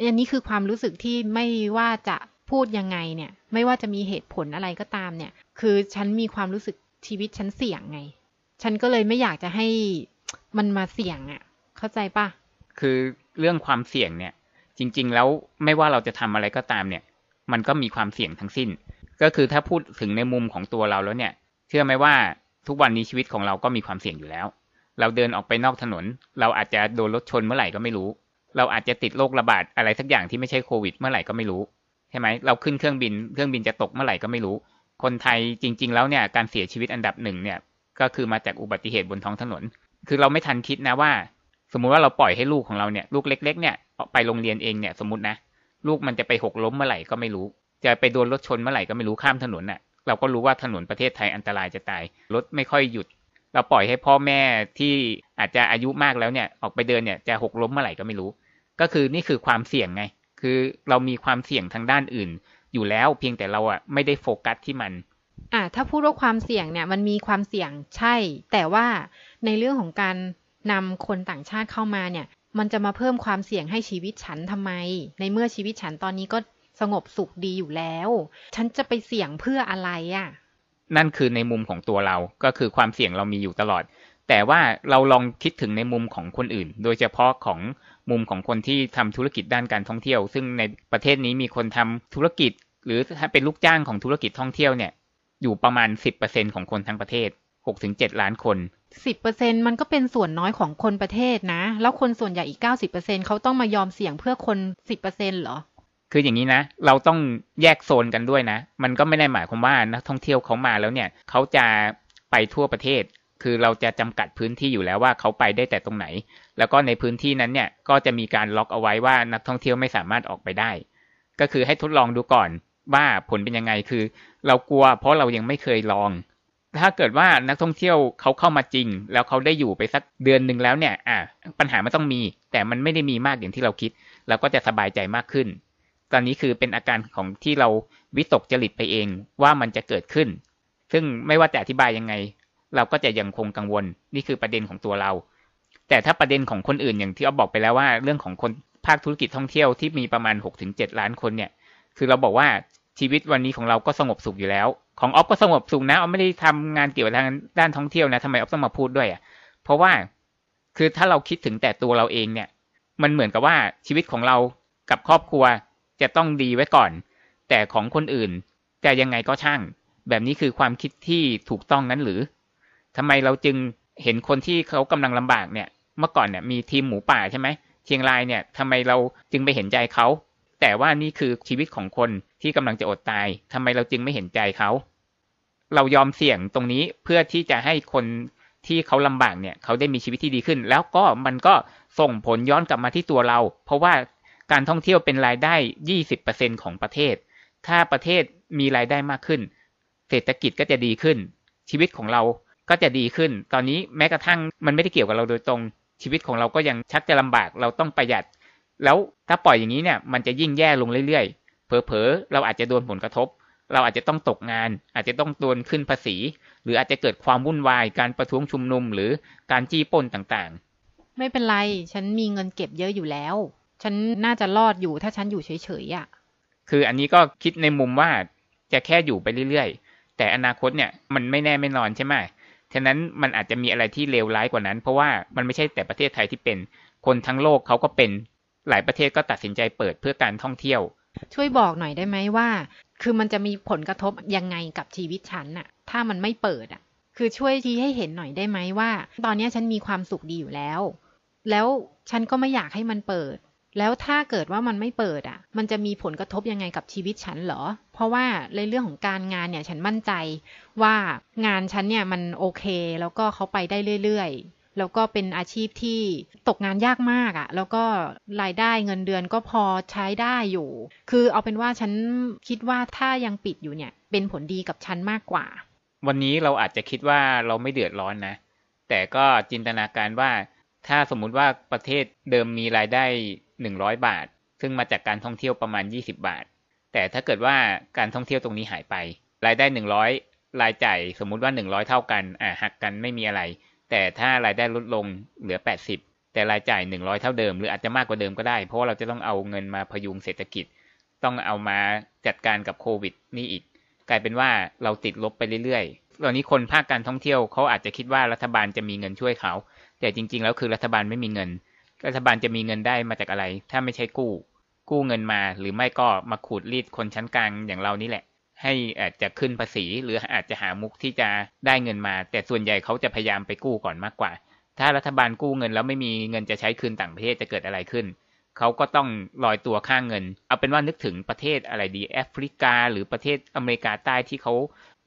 อันนี้คือความรู้สึกที่ไม่ว่าจะ พูดยังไงเนี่ย ไม่ว่าจะมีเหตุผลอะไรก็ตามเนี่ย คือฉันมีความรู้สึกชีวิตฉันเสี่ยงไง ฉันก็เลยไม่อยากจะให้มันมาเสี่ยงอะ่ะ เข้าใจปะคือเรื่องความเสี่ยงเนี่ย จริง ๆ แล้วไม่ว่าเราจะทำอะไรก็ตามเนี่ย มันก็มีความเสี่ยงทั้งสิ้น ก็คือถ้าพูดถึงในมุมของตัวเราแล้วเนี่ย เชื่อไหมว่าทุกวันนี้ชีวิตของเราก็มีความเสี่ยงอยู่แล้ว เราเดินออกไปนอกถนน เราอาจจะโดนรถชนเมื่อไหร่ก็ไม่รู้ เราอาจจะติดโรคระบาดอะไรสักอย่างที่ไม่ใช่โควิด เมื่อไหร่ก็ไม่รู้ ใช่ไหมเราขึ้นเครื่องบิน เครื่องบินจะตกเมื่อไหร่ก็ไม่รู้ คนไทยจริง ๆ แล้วเนี่ยการเสียชีวิตอันดับหนึ่งเนี่ย ก็คือมาจากอุบัติเหตุบนท้องถนน คือเราไม่ทันคิดนะว่า สมมุติว่าเราปล่อยให้ลูกของเราเนี่ย ลูกเล็ก ๆ เนี่ยไปโรงเรียนเองเนี่ยสมมตินะลูกมันจะไปหกล้มเมื่อไหร่ก็ไม่รู้ จะไปโดนรถชนเมื่อไหร่ก็ไม่รู้ข้ามถนนน่ะ เราก็รู้ว่าถนนประเทศไทยอันตรายจะตายรถไม่ค่อยหยุด เราปล่อยให้พ่อแม่ที่อาจจะอายุมากแล้วเนี่ย ออกไปเดินเนี่ยจะหกล้มเมื่อไหร่ก็ไม่รู้ ก็คือนี่คือความเสี่ยงไง คือเรามีความเสี่ยงทางด้านอื่น อยู่แล้วเพียงแต่เราอะไม่ได้โฟกัสที่มัน อะถ้าพูดว่าความเสี่ยงเนี่ยมันมีความเสี่ยงใช่ แต่ว่าในเรื่องของการนำคนต่างชาติเข้ามาเนี่ย มันจะมาเพิ่มความเสี่ยงให้ชีวิตฉันทำไม ในเมื่อชีวิตฉันตอนนี้ก็สงบสุขดีอยู่แล้ว ฉันจะไปเสี่ยงเพื่ออะไรอะ นั่นคือในมุมของตัวเรา ก็คือความเสี่ยงเรามีอยู่ตลอด แต่ว่าเราลองคิดถึงในมุมของคนอื่น โดยเฉพาะของ มุมของคนที่ทำธุรกิจด้านการท่องเที่ยว ซึ่งในประเทศนี้มีคนทำธุรกิจ หรือถ้าเป็นลูกจ้างของธุรกิจท่องเที่ยวเนี่ยอยู่ประมาณ 10%ของคนทั้งประเทศ 6-7 ล้านคนสิบเปอร์เซ็นมันก็เป็นส่วนน้อยของคนประเทศนะ แล้วคนส่วนใหญ่อีกเก้าสิบเปอร์เซ็นเขาต้องมายอมเสี่ยงเพื่อคนสิบเปอร์เซ็นเหรอ คืออย่างนี้นะ เราต้องแยกโซนกันด้วยนะ มันก็ไม่ได้หมายความว่านักท่องเที่ยวเขามาแล้วเนี่ย เขาจะไปทั่วประเทศ คือเราจะจำกัดพื้นที่อยู่แล้วว่าเขาไปได้แต่ตรงไหน แล้วก็ในพื้นที่นั้นเนี่ยก็จะมีการล็อกเอาไว้ว่านักท่องเที่ยวไม่สามารถออกไปได้ ก็คือให้ทดลองดูก่อนว่าผลเป็นยังไงคือ เรากลัวเพราะเรายังไม่เคยลอง ถ้าเกิดว่านักท่องเที่ยวเขาเข้ามาจริง แล้วเขาได้อยู่ไปสักเดือนหนึ่งแล้วเนี่ย อะปัญหามันต้องมี แต่มันไม่ได้มีมากอย่างที่เราคิด เราก็จะสบายใจมากขึ้น ตอนนี้คือเป็นอาการของที่เราวิตกจริตไปเองว่ามันจะเกิดขึ้น ซึ่งไม่ว่าจะอธิบายยังไง เราก็จะยังคงกังวล นี่คือประเด็นของตัวเรา แต่ถ้าประเด็นของคนอื่นอย่างที่เอาบอกไปแล้วว่า เรื่องของคนภาคธุรกิจท่องเที่ยวที่มีประมาณ6-7ล้านคนเนี่ย คือเราบอกว่าชีวิตวันนี้ของเราก็สงบสุขอยู่แล้ว ของออฟก็สงบสุขนะออฟไม่ได้ทำงานเกี่ยวกับทางด้านท่องเที่ยวนะทำไมออฟต้องมาพูดด้วยอะ เพราะว่าคือถ้าเราคิดถึงแต่ตัวเราเองเนี่ย มันเหมือนกับว่าชีวิตของเรากับครอบครัวจะต้องดีไว้ก่อน แต่ของคนอื่นจะยังไงก็ช่าง แบบนี้คือความคิดที่ถูกต้องนั้นหรือ ทำไมเราจึงเห็นคนที่เขากำลังลำบากเนี่ย เมื่อก่อนเนี่ยมีทีมหมูป่าใช่ไหมเชียงรายเนี่ยทำไมเราจึงไปเห็นใจเขาแต่ว่านี่คือชีวิตของคนที่กำลังจะอดตายทำไมเราจึงไม่เห็นใจเขา เรายอมเสี่ยงตรงนี้เพื่อที่จะให้คนที่เขาลำบากเนี่ย เขาได้มีชีวิตที่ดีขึ้น แล้วก็มันก็ส่งผลย้อนกลับมาที่ตัวเรา เพราะว่าการท่องเที่ยวเป็นรายได้ 20%ของประเทศ ถ้าประเทศมีรายได้มากขึ้น เศรษฐกิจก็จะดีขึ้น ชีวิตของเรา ก็จะดีขึ้น ตอนนี้แม้กระทั่งมันไม่ได้เกี่ยวกับเราโดยตรงชีวิตของเราก็ยังชักจะลำบากเราต้องประหยัด แล้วถ้าปล่อยอย่างนี้เนี่ยมันจะยิ่งแย่ลงเรื่อยๆ เผลอๆ เราอาจจะโดนผลกระทบ เราอาจจะต้องตกงาน อาจจะต้องโดนขึ้นภาษี หรืออาจจะเกิดความวุ่นวายการประท้วงชุมนุมหรือการจี้ปล้นต่างๆ ไม่เป็นไร ฉันมีเงินเก็บเยอะอยู่แล้ว ฉันน่าจะรอดอยู่ถ้าฉันอยู่เฉยๆอะคืออันนี้ก็คิดในมุมว่าจะแค่อยู่ไปเรื่อยๆ แต่อนาคตเนี่ยมันไม่แน่ไม่นอนใช่ไหม ฉะนั้นมันอาจจะมีอะไรที่เลวร้ายกว่านั้น เพราะว่ามันไม่ใช่แต่ประเทศไทยที่เป็น คนทั้งโลกเขาก็เป็น หลายประเทศก็ตัดสินใจเปิดเพื่อการท่องเที่ยว ช่วยบอกหน่อยได้ไหมว่า คือมันจะมีผลกระทบยังไงกับชีวิตฉันน่ะ ถ้ามันไม่เปิดอะ คือช่วยชี้ให้เห็นหน่อยได้ไหมว่า ตอนนี้ฉันมีความสุขดีอยู่แล้ว แล้วฉันก็ไม่อยากให้มันเปิด แล้วถ้าเกิดว่ามันไม่เปิดอะ มันจะมีผลกระทบยังไงกับชีวิตฉันเหรอ เพราะว่าในเรื่องของการงานเนี่ยฉันมั่นใจว่างานฉันเนี่ยมันโอเค แล้วก็เขาไปได้เรื่อยๆ แล้วก็เป็นอาชีพที่ตกงานยากมากอะ่ะ แล้วก็รายได้เงินเดือนก็พอใช้ได้อยู่ คือเอาเป็นว่าฉันคิดว่าถ้ายังปิดอยู่เนี่ย เป็นผลดีกับฉันมากกว่า วันนี้เราอาจจะคิดว่าเราไม่เดือดร้อนนะ แต่ก็จินตนาการว่าถ้าสมมุติว่าประเทศเดิมมีรายได้ หนึ่งร้อยบาท ซึ่งมาจากการท่องเที่ยวประมาณยี่สิบาท แต่ถ้าเกิดว่าการท่องเที่ยวตรงนี้หายไป รายได้หนึ่งร้อยรายจ่ายสมมุติว่าหนึ่งร้อยเท่ากันอ่าหักกันไม่มีอะไร แต่ถ้ารายได้ลดลงเหลือแปดสิบแต่รายจ่ายหนึ่งร้อยเท่าเดิม หรืออาจจะมากกว่าเดิมก็ได้ เพราะาเราจะต้องเอาเงินมาพยุงเศรษฐกิจ ต้องเอามาจัดการกับโควิดนี่อีก กลายเป็นว่าเราติดลบไปเรื่อยๆ ตอนนี้คนภาคการท่องเที่ยวเขาอาจจะคิดว่ารัฐบาลจะมีเงินช่วยเขา แต่จริง ๆ แล้วคือรัฐบาลไม่มีเงิน รัฐบาลจะมีเงินได้มาจากอะไร ถ้าไม่ใช่กู้ กู้เงินมาหรือไม่ก็มาขูดรีดคนชั้นกลางอย่างเรานี่แหละ ให้อาจจะขึ้นภาษี หรืออาจจะหามุกที่จะได้เงินมา แต่ส่วนใหญ่เขาจะพยายามไปกู้ก่อนมากกว่า ถ้ารัฐบาลกู้เงินแล้วไม่มีเงินจะใช้คืนต่างประเทศจะเกิดอะไรขึ้นเขาก็ต้องลอยตัวค่างเงิน เอาเป็นว่านึกถึงประเทศอะไรดีแอฟริกา หรือประเทศอเมริกาใต้ที่เขา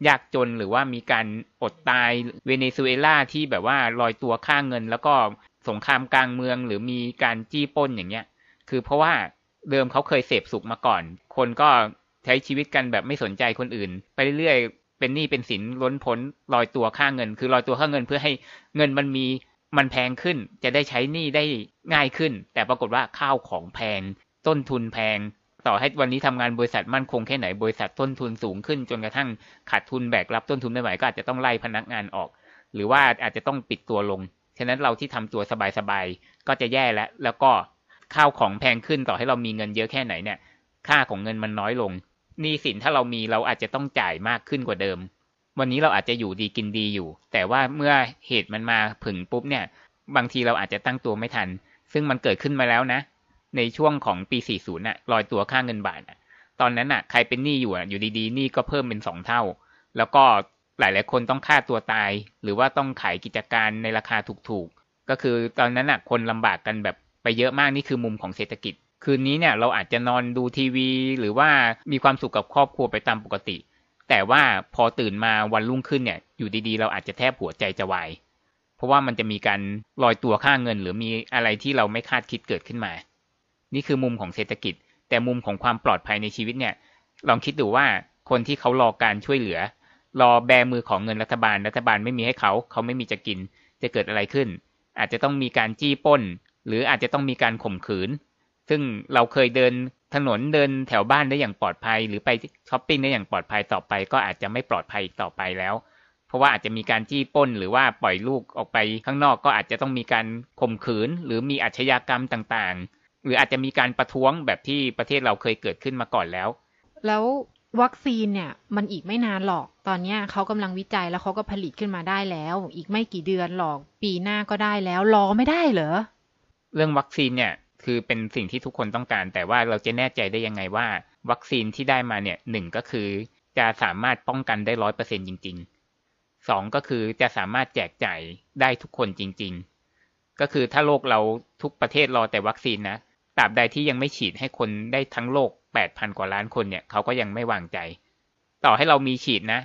ยากจนหรือว่ามีการอดตายเวเนซุเอลาที่แบบว่าลอยตัวค่างเงิน แล้วก็ สงครามกลางเมืองหรือมีการจี้ป้นอย่างเงี้ย คือเพราะว่าเดิมเขาเคยเสพสุขมาก่อน คนก็ใช้ชีวิตกันแบบไม่สนใจคนอื่น ไปเรื่อยๆ เป็นหนี้เป็นสินล้นพ้นลอยตัวค่าเงิน คือลอยตัวค่าเงินเพื่อให้เงินมันมีมันแพงขึ้น จะได้ใช้หนี้ได้ง่ายขึ้น แต่ปรากฏว่าข้าวของแพง ต้นทุนแพง ต่อให้วันนี้ทำงานบริษัทมั่นคงแค่ไหนบริษัทต้นทุนสูงขึ้น จนกระทั่งขาดทุนแบกรับต้นทุนไม่ไหวก็อาจจะต้องไล่พนักงานออก หรือว่าอาจจะต้องปิดตัวลง ฉะนั้นเราที่ทำตัวสบายๆก็จะแย่แล้ว แล้วก็ข้าวของแพงขึ้นต่อให้เรามีเงินเยอะแค่ไหนเนี่ย ค่าของเงินมันน้อยลงหนี้สินถ้าเรามีเราอาจจะต้องจ่ายมากขึ้นกว่าเดิม วันนี้เราอาจจะอยู่ดีกินดีอยู่ แต่ว่าเมื่อเหตุมันมาผึ่งปุ๊บเนี่ย บางทีเราอาจจะตั้งตัวไม่ทัน ซึ่งมันเกิดขึ้นมาแล้วนะ ในช่วงของปี 40น่ะลอยตัวค่าเงินบาทตอนนั้นน่ะ ใครเป็นหนี้อยู่อะอยู่ดีๆหนี้ก็เพิ่มเป็นสองเท่า แล้วก็ หลายๆคนต้องฆ่าตัวตาย หรือว่าต้องขายกิจการในราคาถูกๆ ก็คือตอนนั้นน่ะคนลำบากกันแบบไปเยอะมากนี่คือมุมของเศรษฐกิจ คืนนี้เนี่ยเราอาจจะนอนดูทีวี หรือว่ามีความสุขกับครอบครัวไปตามปกติ แต่ว่าพอตื่นมาวันรุ่งขึ้นเนี่ยอยู่ดีๆ เราอาจจะแทบหัวใจจะวายเพราะว่ามันจะมีการลอยตัวค่าเงิน หรือมีอะไรที่เราไม่คาดคิดเกิดขึ้นมา นี่คือมุมของเศรษฐกิจ แต่มุมของความปลอดภัยในชีวิตเนี่ยลองคิดดูว่าคนที่เขารอการช่วยเหลือ รอแบมือของเงินรัฐบาล รัฐบาลไม่มีให้เขา เขาไม่มีจะกิน จะเกิดอะไรขึ้น อาจจะต้องมีการจี้ป้น หรืออาจจะต้องมีการข่มขืน ซึ่งเราเคยเดินถนนเดินแถวบ้านได้อย่างปลอดภัย หรือไปช้อปปิ้งได้อย่างปลอดภัยต่อไป ก็อาจจะไม่ปลอดภัยอีกต่อไปแล้ว เพราะว่าอาจจะมีการจี้ป้น หรือว่าปล่อยลูกออกไปข้างนอกก็อาจจะต้องมีการข่มขืน หรือมีอาชญากรรมต่างๆ หรืออาจจะมีการประท้วงแบบที่ประเทศเราเคยเกิดขึ้นมาก่อนแล้ว แล้ว วัคซีนเนี่ยมันอีกไม่นานหรอก ตอนนี้เขากำลังวิจัยแล้วเขาก็ผลิตขึ้นมาได้แล้ว อีกไม่กี่เดือนหรอก ปีหน้าก็ได้แล้ว รอไม่ได้เหรอ เรื่องวัคซีนเนี่ยคือเป็นสิ่งที่ทุกคนต้องการ แต่ว่าเราจะแน่ใจได้ยังไงว่า วัคซีนที่ได้มาเนี่ยหนึ่งก็คือจะสามารถป้องกันได้ร้อยเปอร์เซ็นจริงๆสองก็คือจะสามารถแจกจ่ายได้ทุกคนจริง ๆ ก็คือถ้าโลกเราทุกประเทศรอแต่วัคซีนนะตราบใดที่ยังไม่ฉีดให้คนได้ทั้งโลก แปดพันกว่าล้านคนเนี่ยเขาก็ยังไม่วางใจ ต่อให้เรามีฉีดนะ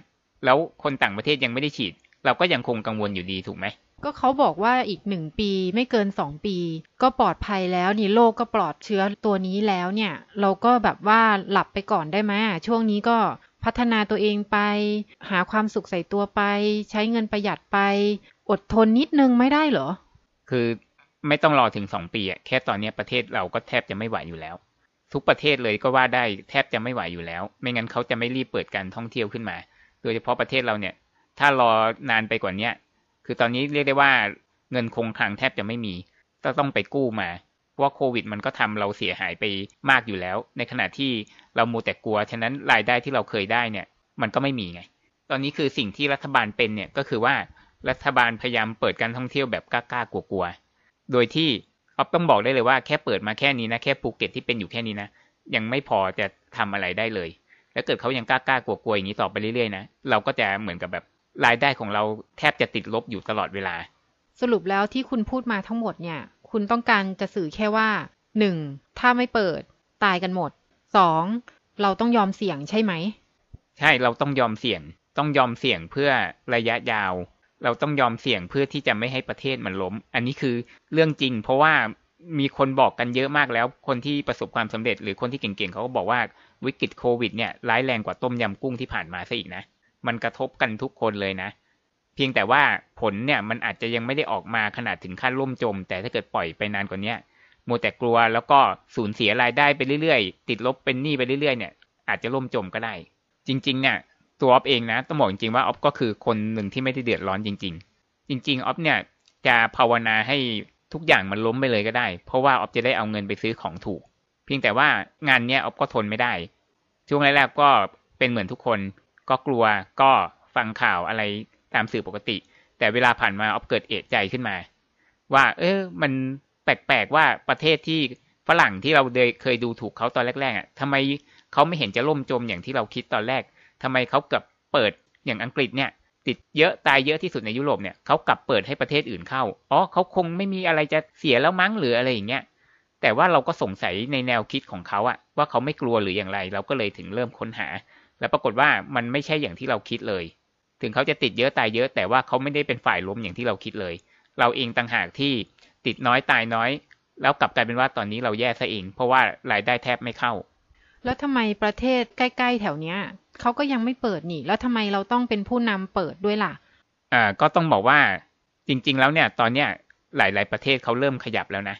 แล้วคนต่างประเทศยังไม่ได้ฉีด เราก็ยังคงกังวลอยู่ดีถูกไหมก็เขาบอกว่าอีกหนึ่งปีไม่เกินสองปี ก็ปลอดภัยแล้วนี่โลกก็ปลอดเชื้อตัวนี้แล้วเนี่ย เราก็แบบว่าหลับไปก่อนได้ไหมช่วงนี้ก็พัฒนาตัวเองไป หาความสุขใส่ตัวไป ใช้เงินประหยัดไป อดทนนิดนึงไม่ได้เหรอ คือไม่ต้องรอถึงสองปีอะแค่ตอนนี้ประเทศเราก็แทบจะไม่ไหวอยู่แล้ว ทุกประเทศเลยก็ว่าได้แทบจะไม่ไหวอยู่แล้ว ไม่งั้นเขาจะไม่รีบเปิดการท่องเที่ยวขึ้นมา โดยเฉพาะประเทศเราเนี่ย ถ้ารอนานไปกว่าเนี้ยคือตอนนี้เรียกได้ว่าเงินคงคลังแทบจะไม่มีก็ต้องไปกู้มาเพราะโควิดมันก็ทำเราเสียหายไปมากอยู่แล้ว ในขณะที่เรามูแต่กลัว ฉะนั้นรายได้ที่เราเคยได้เนี่ย มันก็ไม่มีไง ตอนนี้คือสิ่งที่รัฐบาลเป็นเนี่ยก็คือว่ารัฐบาลพยายามเปิดการท่องเที่ยวแบบกล้าๆกลัวๆ โดยที่ ออฟต้องบอกได้เลยว่าแค่เปิดมาแค่นี้นะแค่ภูเก็ตที่เป็นอยู่แค่นี้นะยังไม่พอจะทำอะไรได้เลย แล้วเกิดเขายังกล้าๆกลัวๆอย่างนี้ต่อไปเรื่อยๆนะเราก็จะเหมือนกับแบบรายได้ของเราแทบจะติดลบอยู่ตลอดเวลา สรุปแล้วที่คุณพูดมาทั้งหมดเนี่ย คุณต้องการจะสื่อแค่ว่าหนึ่งถ้าไม่เปิดตายกันหมดสองเราต้องยอมเสี่ยงใช่ไหม ใช่เราต้องยอมเสี่ยง ต้องยอมเสี่ยงเพื่อระยะยาว เราต้องยอมเสี่ยงเพื่อที่จะไม่ให้ประเทศมันล้ม อันนี้คือเรื่องจริง เพราะว่ามีคนบอกกันเยอะมากแล้ว คนที่ประสบความสำเร็จ หรือคนที่เก่งๆเขาก็บอกว่าวิกฤตโควิดเนี่ยร้ายแรงกว่าต้มยำกุ้งที่ผ่านมาซะอีกนะ มันกระทบกันทุกคนเลยนะ เพียงแต่ว่าผลเนี่ยมันอาจจะยังไม่ได้ออกมาขนาดถึงขั้นล่มจม แต่ถ้าเกิดปล่อยไปนานกว่านี้มัวแต่กลัวแล้วก็สูญเสียรายได้ไปเรื่อยๆ ติดลบเป็นหนี้ไปเรื่อยๆเนี่ยอาจจะล่มจมก็ได้ จริงๆเนี่ย ตัวออฟเองนะต้องบอกจริงๆว่าออฟก็คือคนหนึ่งที่ไม่ได้เดือดร้อนจริง ๆ จริง ๆออฟเนี่ยจะภาวนาให้ทุกอย่างมันล้มไปเลยก็ได้ เพราะว่าออฟจะได้เอาเงินไปซื้อของถูก เพียงแต่ว่างานเนี้ยออฟก็ทนไม่ได้ ช่วงแรกๆก็เป็นเหมือนทุกคนก็กลัวก็ฟฟังข่าวอะไรตามสื่อปกติ แต่เวลาผ่านมาออฟเกิดเอะใจขึ้นมา ว่า เออมันแปลกๆว่าประเทศที่ฝรั่งที่เราเคยดูถูกเขาตอนแรกๆอะทำไมเขาไม่เห็นจะล่มจมอย่างที่เราคิดตอนแรก ทำไมเขากับเปิดอย่างอังกฤษเนี่ยติดเยอะตายเยอะที่สุดในยุโรปเนี่ยเขากลับเปิดให้ประเทศอื่นเข้าอ๋อเขาคงไม่มีอะไรจะเสียแล้วมั้งหรืออะไรอย่างเงี้ยแต่ว่าเราก็สงสัยในแนวคิดของเขาอะว่าเขาไม่กลัวหรืออย่างไร เราก็เลยถึงเริ่มค้นหา แล้วปรากฏว่ามันไม่ใช่อย่างที่เราคิดเลย ถึงเขาจะติดเยอะตายเยอะ แต่ว่าเขาไม่ได้เป็นฝ่ายล้มอย่างที่เราคิดเลย เราเองต่างหากที่ติดน้อยตายน้อย แล้วกลับกลายเป็นว่าตอนนี้เราแย่ซะเอง เพราะว่ารายได้แทบไม่เข้า แล้วทำไมประเทศใกล้ ๆ แถวเนี้ย เขาก็ยังไม่เปิดนี่ แล้วทำไมเราต้องเป็นผู้นำเปิดด้วยล่ะอ่าก็ต้องบอกว่าจริง ๆ แล้วเนี่ย ตอนเนี้ยหลาย ๆ ประเทศเขาเริ่มขยับแล้วนะ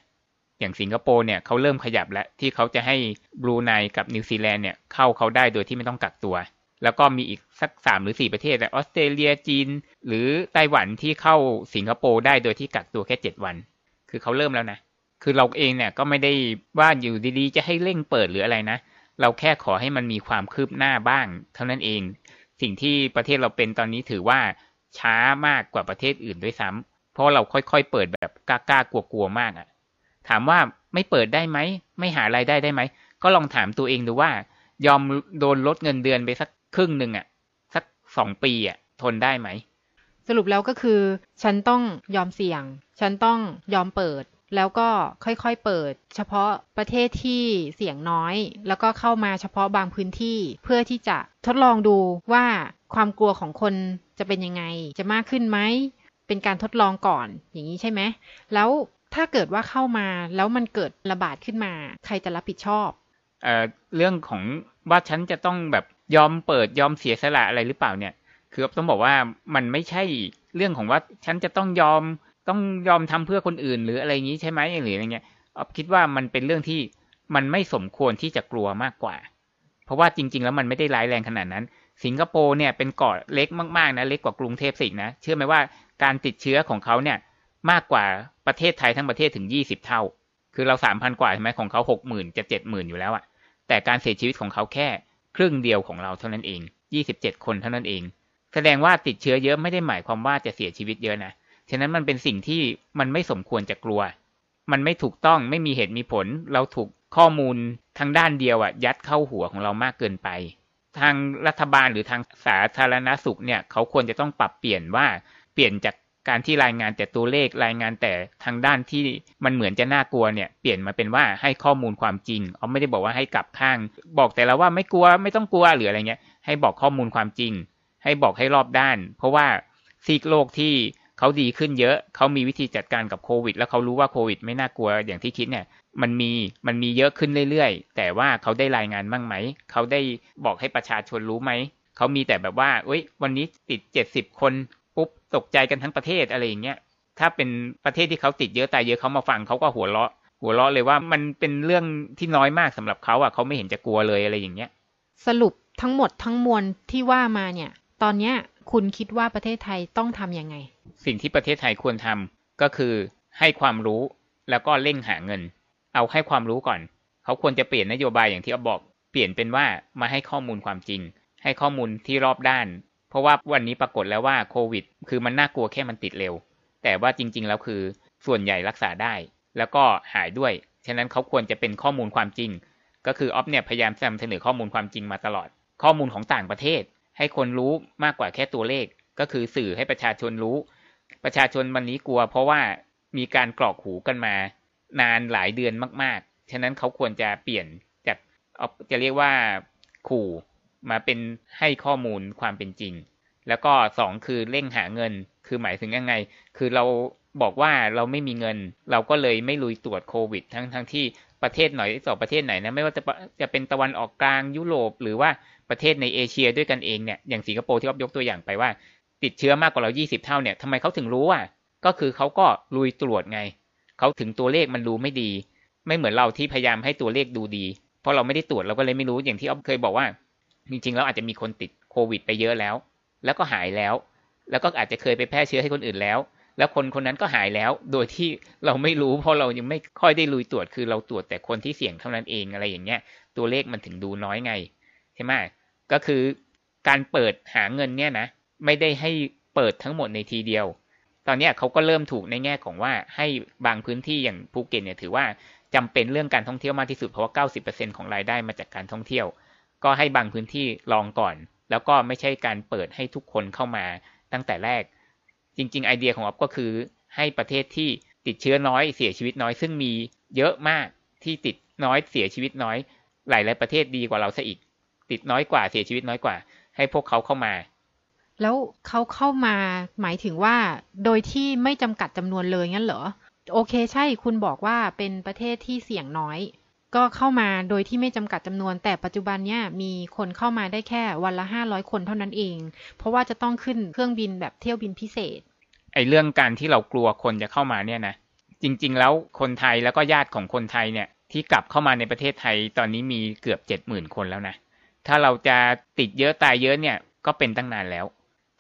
อย่างสิงคโปร์เนี่ยเขาเริ่มขยับแล้วที่เขาจะให้บรูไนกับนิวซีแลนด์เนี่ยเข้าเขาได้โดยที่ไม่ต้องกักตัว แล้วก็มีอีกสักสามหรือสี่ประเทศออสเตรเลียจีน หรือไต้หวันที่เข้าสิงคโปร์ได้โดยที่กักตัวแค่เจ็ดวัน คือเขาเริ่มแล้วนะคือเราเองเนี่ยก็ไม่ได้ว่าอยู่ดีๆ จะให้เร่งเปิดหรืออะไรนะ เราแค่ขอให้มันมีความคืบหน้าบ้าง เท่านั้นเอง สิ่งที่ประเทศเราเป็นตอนนี้ถือว่าช้ามากกว่าประเทศอื่นด้วยซ้ำเพราะเราค่อยๆ เปิดแบบกล้าๆกลัวๆมากอะถามว่าไม่เปิดได้ไหม ไม่หารายได้ได้ไหม ก็ลองถามตัวเองดูว่า ยอมโดนลดเงินเดือนไปสักครึ่งหนึ่งอะสักสองปีอะ ทนได้ไหม สรุปแล้วก็คือ ฉันต้องยอมเสี่ยง ฉันต้องยอมเปิด แล้วก็ค่อยๆเปิด เฉพาะประเทศที่เสี่ยงน้อย แล้วก็เข้ามาเฉพาะบางพื้นที่เพื่อที่จะทดลองดูว่าความกลัวของคนจะเป็นยังไง จะมากขึ้นไหม เป็นการทดลองก่อนอย่างนี้ใช่ไหม แล้วถ้าเกิดว่าเข้ามาแล้วมันเกิดระบาดขึ้นมา ใครจะรับผิดชอบเอ่อเรื่องของว่าฉันจะต้องแบบยอมเปิดยอมเสียสละอะไรหรือเปล่าเนี่ย คือต้องบอกว่ามันไม่ใช่เรื่องของว่าฉันจะต้องยอม ต้องยอมทำเพื่อคนอื่น หรืออะไรอย่างนี้ใช่ไหมหรืออะไรเงี้ยออฟคิดว่ามันเป็นเรื่องที่มันไม่สมควรที่จะกลัวมากกว่า เพราะว่าจริง ๆ แล้วมันไม่ได้ร้ายแรงขนาดนั้น สิงคโปร์เนี่ยเป็นเกาะเล็กมากๆนะเล็กกว่ากรุงเทพสิกนะเชื่อไหมว่าการติดเชื้อของเขาเนี่ยมากกว่าประเทศไทยทั้งประเทศถึงยี่สิบเท่า คือเราสามพันกว่าใช่ไหมของเขาหกหมื่นจะเจ็ดหมื่นอยู่แล้วอะแต่การเสียชีวิตของเขาแค่ครึ่งเดียวของเราเท่านั้นเองยี่สิบเจ็ดคนเท่านั้นเอง แสดงว่าติดเชื้อเยอะไม่ได้หมายความว่าจะเสียชีวิตเยอะนะ ฉะนั้นมันเป็นสิ่งที่มันไม่สมควรจะกลัว มันไม่ถูกต้องไม่มีเหตุมีผล เราถูกข้อมูลทางด้านเดียวอะยัดเข้าหัวของเรามากเกินไป ทางรัฐบาลหรือทางสาธารณสุขเนี่ยเขาควรจะต้องปรับเปลี่ยนว่าเปลี่ยนจากการที่รายงานแต่ตัวเลขรายงานแต่ทางด้านที่มันเหมือนจะน่ากลัวเนี่ยเปลี่ยนมาเป็นว่าให้ข้อมูลความจริงเอาไม่ได้บอกว่าให้กลับข้าง บอกแต่ละว่าไม่กลัวไม่ต้องกลัวหรืออะไรเงี้ยให้บอกข้อมูลความจริง ให้บอกให้รอบด้าน เพราะว่าซีกโลกที่ เขาดีขึ้นเยอะ เขามีวิธีจัดการกับโควิด แล้วเขารู้ว่าโควิด ไม่น่ากลัวอย่างที่คิดเนี่ย มันมี มันมีเยอะขึ้นเรื่อยๆ แต่ว่าเขาได้รายงานบ้างไหม เขาได้บอกให้ประชาชนรู้ไหม เขามีแต่แบบว่าเอ้ย วันนี้ติดเจ็ดสิบคน ปุ๊บ ตกใจกันทั้งประเทศอะไรอย่างเงี้ย ถ้าเป็นประเทศที่เขาติดเยอะตายเยอะเขามาฟังเขาก็หัวเราะ หัวเราะเลยว่ามันเป็นเรื่องที่น้อยมากสำหรับเขาอะ เขาไม่เห็นจะกลัวเลยอะไรอย่างเงี้ย สรุปทั้งหมดทั้งมวลที่ว่ามาเนี่ย ตอนเนี้ยคุณคิดว่าประเทศไทยต้องทำยังไง สิ่งที่ประเทศไทยควรทำก็คือให้ความรู้แล้วก็เร่งหาเงิน เอาให้ความรู้ก่อน เขาควรจะเปลี่ยนนโยบายอย่างที่เอาบอกเปลี่ยนเป็นว่ามาให้ข้อมูลความจริง ให้ข้อมูลที่รอบด้าน เพราะว่าวันนี้ปรากฏแล้วว่าโควิด คือมันน่ากลัวแค่มันติดเร็ว แต่ว่าจริง ๆ แล้วคือส่วนใหญ่รักษาได้ แล้วก็หายด้วย ฉะนั้นเขาควรจะเป็นข้อมูลความจริง ก็คือออฟเนี่ยพยายามนำเสนอข้อมูลความจริงมาตลอด ข้อมูลของต่างประเทศ ให้คนรู้มากกว่าแค่ตัวเลข ก็คือสื่อให้ประชาชนรู้ ประชาชนวันนี้กลัว เพราะว่ามีการกรอกหูกันมา นานหลายเดือนมาก ๆ ฉะนั้นเขาควรจะเปลี่ยนจากจะเรียกว่าขู่มาเป็นให้ข้อมูลความเป็นจริง แล้วก็สองคือเร่งหาเงิน คือหมายถึงยังไง คือเราบอกว่าเราไม่มีเงิน เราก็เลยไม่ลุยตรวจโควิด ทั้งทั้งที่ ประเทศหน่อยสองประเทศไหนนะไม่ว่าจะจะเป็นตะวันออกกลางยุโรป หรือว่าประเทศในเอเชียด้วยกันเองเนี่ยอย่างสิงคโปร์ที่อ๊อฟยกตัวอย่างไปว่า ติดเชื้อมากกว่าเรา 20 เท่าเนี่ยทำไมเขาถึงรู้อะก็คือเขาก็ลุยตรวจไงเขาถึงตัวเลขมันดูไม่ดี ไม่เหมือนเราที่พยายามให้ตัวเลขดูดี เพราะเราไม่ได้ตรวจเราก็เลยไม่รู้อย่างที่อ๊อฟเคยบอกว่า จริงๆแล้วอาจจะมีคนติดโควิด ไปเยอะแล้ว แล้วก็หายแล้ว แล้วก็อาจจะเคยไปแพร่เชื้อให้คนอื่นแล้ว แล้วคนคนนั้นก็หายแล้ว โดยที่เราไม่รู้ เพราะเรายังไม่ค่อยได้ลุยตรวจ คือเราตรวจแต่คนที่เสี่ยงเท่านั้นเองอะไรอย่างเงี้ย ตัวเลขมันถึงดูน้อยไงใช่ไหมก็คือการเปิดหาเงินเนี่ยนะ ไม่ได้ให้เปิดทั้งหมดในทีเดียว ตอนนี้เขาก็เริ่มถูกในแง่ของว่าให้บางพื้นที่อย่างภูเก็ตเนี่ยถือว่าจำเป็นเรื่องการท่องเที่ยวมากที่สุดเพราะว่า 90%ของรายได้มาจากการท่องเที่ยว ก็ให้บางพื้นที่ลองก่อน แล้วก็ไม่ใช่การเปิดให้ทุกคนเข้ามาตั้งแต่แรก จริง ๆ ไอเดียของอ๊อฟก็คือให้ประเทศที่ติดเชื้อน้อยเสียชีวิตน้อย ซึ่งมีเยอะมากที่ติดน้อยเสียชีวิตน้อย หลายๆประเทศดีกว่าเราซะอีก ติดน้อยกว่าเสียชีวิตน้อยกว่า ให้พวกเขาเข้ามา แล้วเขาเข้ามาหมายถึงว่าโดยที่ไม่จำกัดจำนวนเลยงั้นเหรอ โอเคใช่คุณบอกว่าเป็นประเทศที่เสี่ยงน้อย ก็เข้ามาโดยที่ไม่จำกัดจำนวน แต่ปัจจุบันเนี้ยมีคนเข้ามาได้แค่วันละห้าร้อยคนเท่านั้นเอง เพราะว่าจะต้องขึ้นเครื่องบินแบบเที่ยวบินพิเศษ ไอ้เรื่องการที่เรากลัวคนจะเข้ามาเนี่ยนะจริง ๆ แล้วคนไทยแล้วก็ญาติของคนไทยเนี่ยที่กลับเข้ามาในประเทศไทยตอนนี้มีเกือบเจ็ดหมื่นคนแล้วนะ ถ้าเราจะติดเยอะตายเยอะเนี่ยก็เป็นตั้งนานแล้ว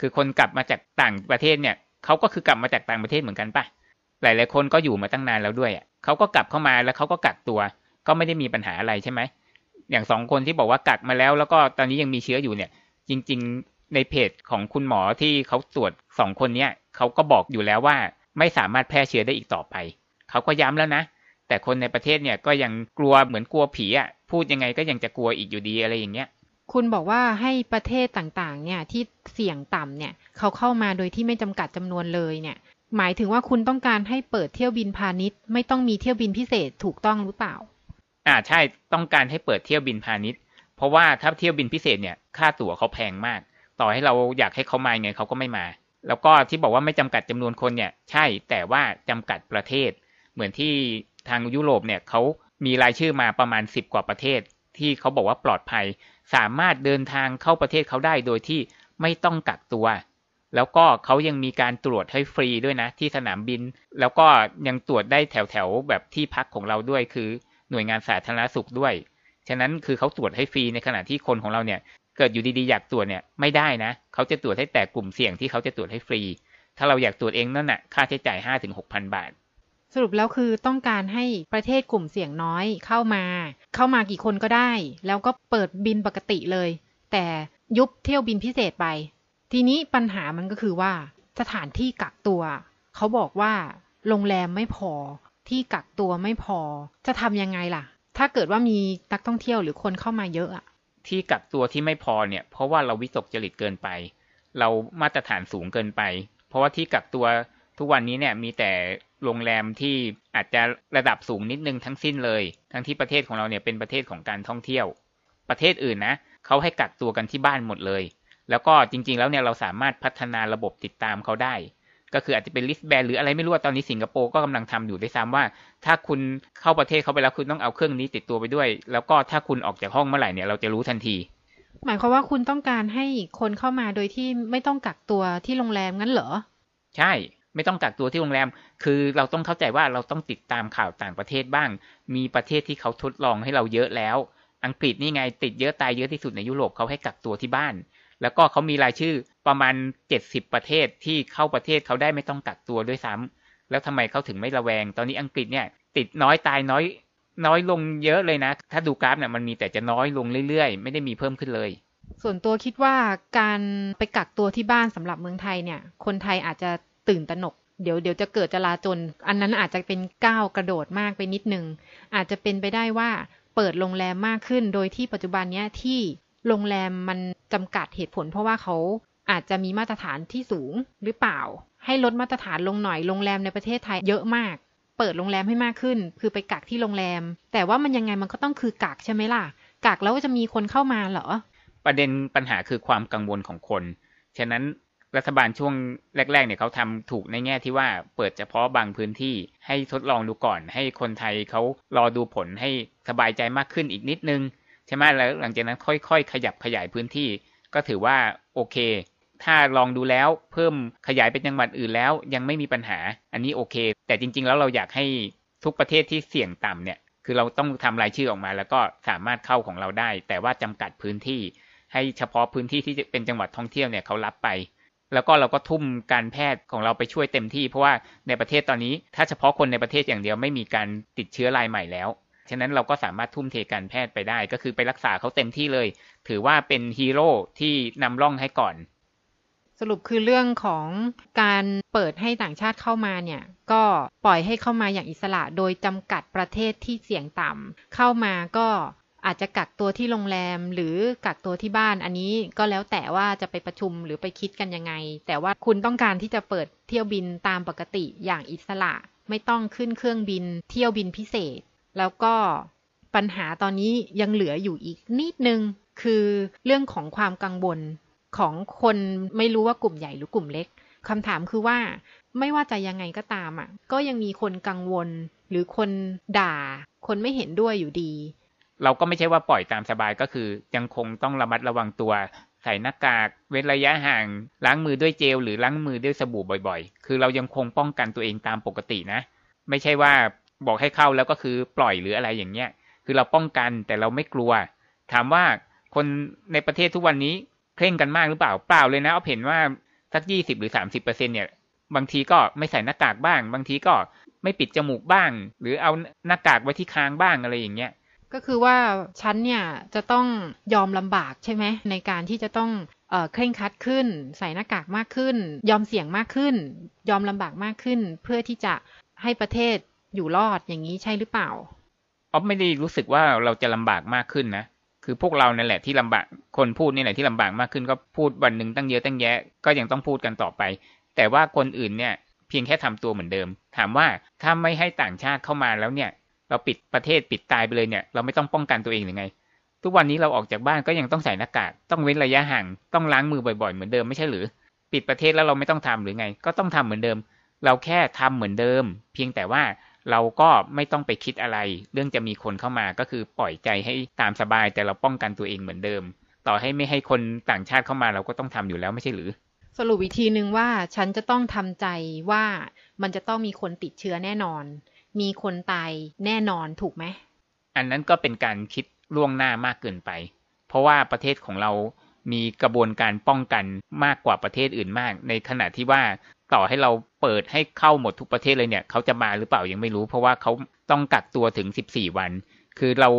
คือคนกลับมาจากต่างประเทศเนี่ยเขาก็คือกลับมาจากต่างประเทศเหมือนกันปะหลาย ๆ คนก็อยู่มาตั้งนานแล้วด้วยอะเขาก็กลับเข้ามาแล้วเขาก็กักตัว ก็ไม่ได้มีปัญหาอะไรใช่ไหม อย่างสองคนที่บอกว่ากักมาแล้ว แล้วก็ตอนนี้ยังมีเชื้ออยู่เนี่ย จริง ๆ ในเพจของคุณหมอที่เขาตรวจสองคนเนี้ยเขาก็บอกอยู่แล้วว่า ไม่สามารถแพร่เชื้อได้อีกต่อไป เขาก็ย้ำแล้วนะ แต่คนในประเทศเนี่ยก็ยังกลัวเหมือนกลัวผีอะ พูดยังไงก็ยังจะกลัวอีกอยู่ดีอะไรอย่างเงี้ยคุณบอกว่าให้ประเทศต่างๆ เนี่ยที่เสี่ยงต่ำเนี่ยเขาเข้ามาโดยที่ไม่จำกัดจำนวนเลยเนี่ย หมายถึงว่าคุณต้องการให้เปิดเที่ยวบินพาณิชย์ ไม่ต้องมีเที่ยวบินพิเศษถูกต้องหรือเปล่า อ่าใช่ต้องการให้เปิดเที่ยวบินพาณิชย์ เพราะว่าถ้าเที่ยวบินพิเศษเนี่ยค่าตั๋วเขาแพงมาก ต่อให้เราอยากให้เขามาไงเขาก็ไม่มา แล้วก็ที่บอกว่าไม่จำกัดจำนวนคนเนี่ยใช่แต่ว่าจำกัดประเทศ เหมือนที่ทางยุโรปเนี่ยเขามีรายชื่อมาประมาณ 10 กว่าประเทศ ที่เขาบอกว่าปลอดภัย สามารถเดินทางเข้าประเทศเขาได้โดยที่ไม่ต้องกักตัว แล้วก็เขายังมีการตรวจให้ฟรีด้วยนะที่สนามบิน แล้วก็ยังตรวจได้แถวๆแบบที่พักของเราด้วยคือ หน่วยงานสาธารณสุขด้วย ฉะนั้นคือเขาตรวจให้ฟรีในขณะที่คนของเราเนี่ยเกิดอยู่ดีๆอยากตรวจเนี่ยไม่ได้นะ เขาจะตรวจให้แต่กลุ่มเสี่ยงที่เขาจะตรวจให้ฟรี ถ้าเราอยากตรวจเองนั่นน่ะค่าใช้จ่ายห้าถึงหกพันบาท สรุปแล้วคือต้องการให้ประเทศกลุ่มเสี่ยงน้อยเข้ามา เข้ามากี่คนก็ได้ แล้วก็เปิดบินปกติเลย แต่ยุบเที่ยวบินพิเศษไป ทีนี้ปัญหามันก็คือว่าสถานที่กักตัว เขาบอกว่าโรงแรมไม่พอ ที่กักตัวไม่พอ จะทำยังไงล่ะ ถ้าเกิดว่ามีนักท่องเที่ยวหรือคนเข้ามาเยอะอะที่กักตัวที่ไม่พอเนี่ย เพราะว่าเราวิตกจริตเกินไป เรามาตรฐานสูงเกินไป เพราะว่าที่กักตัวทุกวันนี้เนี่ยมีแต่โรงแรมที่อาจจะระดับสูงนิดนึงทั้งสิ้นเลย ทั้งที่ประเทศของเราเนี่ยเป็นประเทศของการท่องเที่ยว ประเทศอื่นนะเขาให้กักตัวกันที่บ้านหมดเลย แล้วก็จริงๆแล้วเนี่ยเราสามารถพัฒนาระบบติดตามเขาได้ ก็คืออาจจะเป็นลิสต์แบนหรืออะไรไม่รู้ว่าตอนนี้สิงคโปร์ก็กำลังทำอยู่ด้วยซ้ำว่า ถ้าคุณเข้าประเทศเขาไปแล้วคุณต้องเอาเครื่องนี้ติดตัวไปด้วย แล้วก็ถ้าคุณออกจากห้องเมื่อไหร่เนี่ยเราจะรู้ทันที หมายความว่าคุณต้องการให้คนเข้ามาโดยที่ไม่ต้องกักตัวที่โรงแรมงั้นเหรอ ใช่ไม่ต้องกักตัวที่โรงแรม คือเราต้องเข้าใจว่าเราต้องติดตามข่าวต่างประเทศบ้าง มีประเทศที่เขาทดลองให้เราเยอะแล้ว อังกฤษนี่ไงติดเยอะตายเยอะที่สุดในยุโรปเขาให้กักตัวที่บ้าน แล้วก็เขามีรายชื่อประมาณ 70 ประเทศที่เข้าประเทศเขาได้ไม่ต้องกักตัวด้วยซ้ำแล้วทำไมเขาถึงไม่ระแวง ตอนนี้อังกฤษเนี่ย ติดน้อยตายน้อย น้อยลงเยอะเลยนะ ถ้าดูกราฟเนี่ยมันมีแต่จะน้อยลงเรื่อยๆ ไม่ได้มีเพิ่มขึ้นเลย ส่วนตัวคิดว่าการไปกักตัวที่บ้านสำหรับเมืองไทยเนี่ย คนไทยอาจจะตื่นตระหนกเดี๋ยวเดี๋ยวจะเกิดจลาจล อันนั้นอาจจะเป็นก้าวกระโดดมากไปนิดนึง อาจจะเป็นไปได้ว่าเปิดโรงแรมมากขึ้น โดยที่ปัจจุบันเนี้ยที่ โรงแรมมันจำกัดเหตุผล เพราะว่าเขาอาจจะมีมาตรฐานที่สูงหรือเปล่า ให้ลดมาตรฐานลงหน่อยโรงแรมในประเทศไทยเยอะมาก เปิดโรงแรมให้มากขึ้น คือไปกักที่โรงแรม แต่ว่ามันยังไงมันก็ต้องคือกักใช่ไหมล่ะกักแล้วจะมีคนเข้ามาเหรอ ประเด็นปัญหาคือความกังวลของคน ฉะนั้นรัฐบาลช่วงแรก ๆ เนี่ยเขาทำถูกในแง่ที่ว่าเปิดเฉพาะบางพื้นที่ให้ทดลองดูก่อน ให้คนไทยเขารอดูผลให้สบายใจมากขึ้นอีกนิดนึง ใช่ไหมแล้วหลังจากนั้นค่อย ๆ ขยับขยายพื้นที่ ก็ถือว่าโอเค ถ้าลองดูแล้วเพิ่มขยายเป็นจังหวัดอื่นแล้ว ยังไม่มีปัญหา อันนี้โอเค แต่จริง ๆ แล้วเราอยากให้ทุกประเทศที่เสี่ยงต่ำเนี่ยคือเราต้องทำรายชื่อออกมา แล้วก็สามารถเข้าของเราได้ แต่ว่าจำกัดพื้นที่ ให้เฉพาะพื้นที่ที่เป็นจังหวัดท่องเที่ยวเนี่ยเขารับไป แล้วก็เราก็ทุ่มการแพทย์ของเราไปช่วยเต็มที่ เพราะว่าในประเทศตอนนี้ถ้าเฉพาะคนในประเทศอย่างเดียวไม่มีการติดเชื้อรายใหม่แล้ว ฉะนั้นเราก็สามารถทุ่มเทการแพทย์ไปได้ ก็คือไปรักษาเขาเต็มที่เลย ถือว่าเป็นฮีโร่ที่นำร่องให้ก่อน สรุปคือเรื่องของการเปิดให้ต่างชาติเข้ามาเนี่ย ก็ปล่อยให้เข้ามาอย่างอิสระ โดยจำกัดประเทศที่เสี่ยงต่ำเข้ามาก็อาจจะกักตัวที่โรงแรมหรือกักตัวที่บ้านอันนี้ก็แล้วแต่ว่าจะไปประชุมหรือไปคิดกันยังไง แต่ว่าคุณต้องการที่จะเปิดเที่ยวบินตามปกติอย่างอิสระ ไม่ต้องขึ้นเครื่องบินเที่ยวบินพิเศษ แล้วก็ปัญหาตอนนี้ยังเหลืออยู่อีกนิดนึง คือเรื่องของความกังวลของคนไม่รู้ว่ากลุ่มใหญ่หรือกลุ่มเล็กคำถามคือว่าไม่ว่าจะยังไงก็ตามอะ ก็ยังมีคนกังวล หรือคนด่า คนไม่เห็นด้วยอยู่ดี เราก็ไม่ใช่ว่าปล่อยตามสบายก็คือ ยังคงต้องระมัดระวังตัว ใส่หน้ากาก เว้นระยะห่าง ล้างมือด้วยเจล หรือล้างมือด้วยสบู่บ่อยๆ คือเรายังคงป้องกันตัวเองตามปกตินะ ไม่ใช่ว่า บอกให้เข้าแล้วก็คือปล่อยหรืออะไรอย่างเงี้ย คือเราป้องกันแต่เราไม่กลัว ถามว่าคนในประเทศทุกวันนี้เคร่งกันมากหรือเปล่าเปล่าเลยนะเอาเห็นว่าสักยี่สิบหรือสามสิบเปอร์เซ็นเนี่ยบางทีก็ไม่ใส่หน้ากากบ้าง บางทีก็ไม่ปิดจมูกบ้าง หรือเอาหน้ากากไว้ที่คางบ้างอะไรอย่างเงี้ยก็คือว่าฉันเนี่ยจะต้องยอมลำบากใช่ไหมในการที่จะต้องเอ่อเคร่งคัดขึ้น ใส่หน้ากากมากขึ้น ยอมเสี่ยงมากขึ้น ยอมลำบากมากขึ้น เพื่อที่จะให้ประเทศ อยู่รอดอย่างนี้ใช่หรือเปล่าอ๊อฟไม่ได้รู้สึกว่าเราจะลำบากมากขึ้นนะคือพวกเรานั่นแหละที่ลำบากคนพูดนี่แหละที่ลำบากมากขึ้นก็พูดวันหนึ่งตั้งเยอะตั้งแยะ ก็ยังต้องพูดกันต่อไป แต่ว่าคนอื่นเนี่ยเพียงแค่ทำตัวเหมือนเดิม ถามว่าถ้าไม่ให้ต่างชาติเข้ามาแล้วเนี่ย เราปิดประเทศปิดตายไปเลยเนี่ย เราไม่ต้องป้องกันตัวเองหรือไง ทุกวันนี้เราออกจากบ้านก็ยังต้องใส่หน้ากากต้องเว้นระยะห่างต้องล้างมือบ่อยๆ เหมือนเดิมไม่ใช่หรือ ปิดประเทศแล้วเราไม่ต้องทำหรือไง ก็ต้องทำเหมือนเดิม เราแค่ทำเหมือนเดิม เพียงแต่ว่า เราก็ไม่ต้องไปคิดอะไร เรื่องจะมีคนเข้ามาก็คือปล่อยใจให้ตามสบายแต่เราป้องกันตัวเองเหมือนเดิม ต่อให้ไม่ให้คนต่างชาติเข้ามาเราก็ต้องทำอยู่แล้วไม่ใช่หรือ สรุปวิธีหนึ่งว่าฉันจะต้องทำใจว่ามันจะต้องมีคนติดเชื้อแน่นอน มีคนตายแน่นอนถูกไหมอันนั้นก็เป็นการคิดล่วงหน้ามากเกินไป เพราะว่าประเทศของเรามีกระบวนการป้องกันมากกว่าประเทศอื่นมาก ในขณะที่ว่า ต่อให้เราเปิดให้เข้าหมดทุกประเทศเลยเนี่ยเขาจะมาหรือเปล่ายังไม่รู้ เพราะว่าเขาต้องกักตัวถึง 14 วัน คือเรา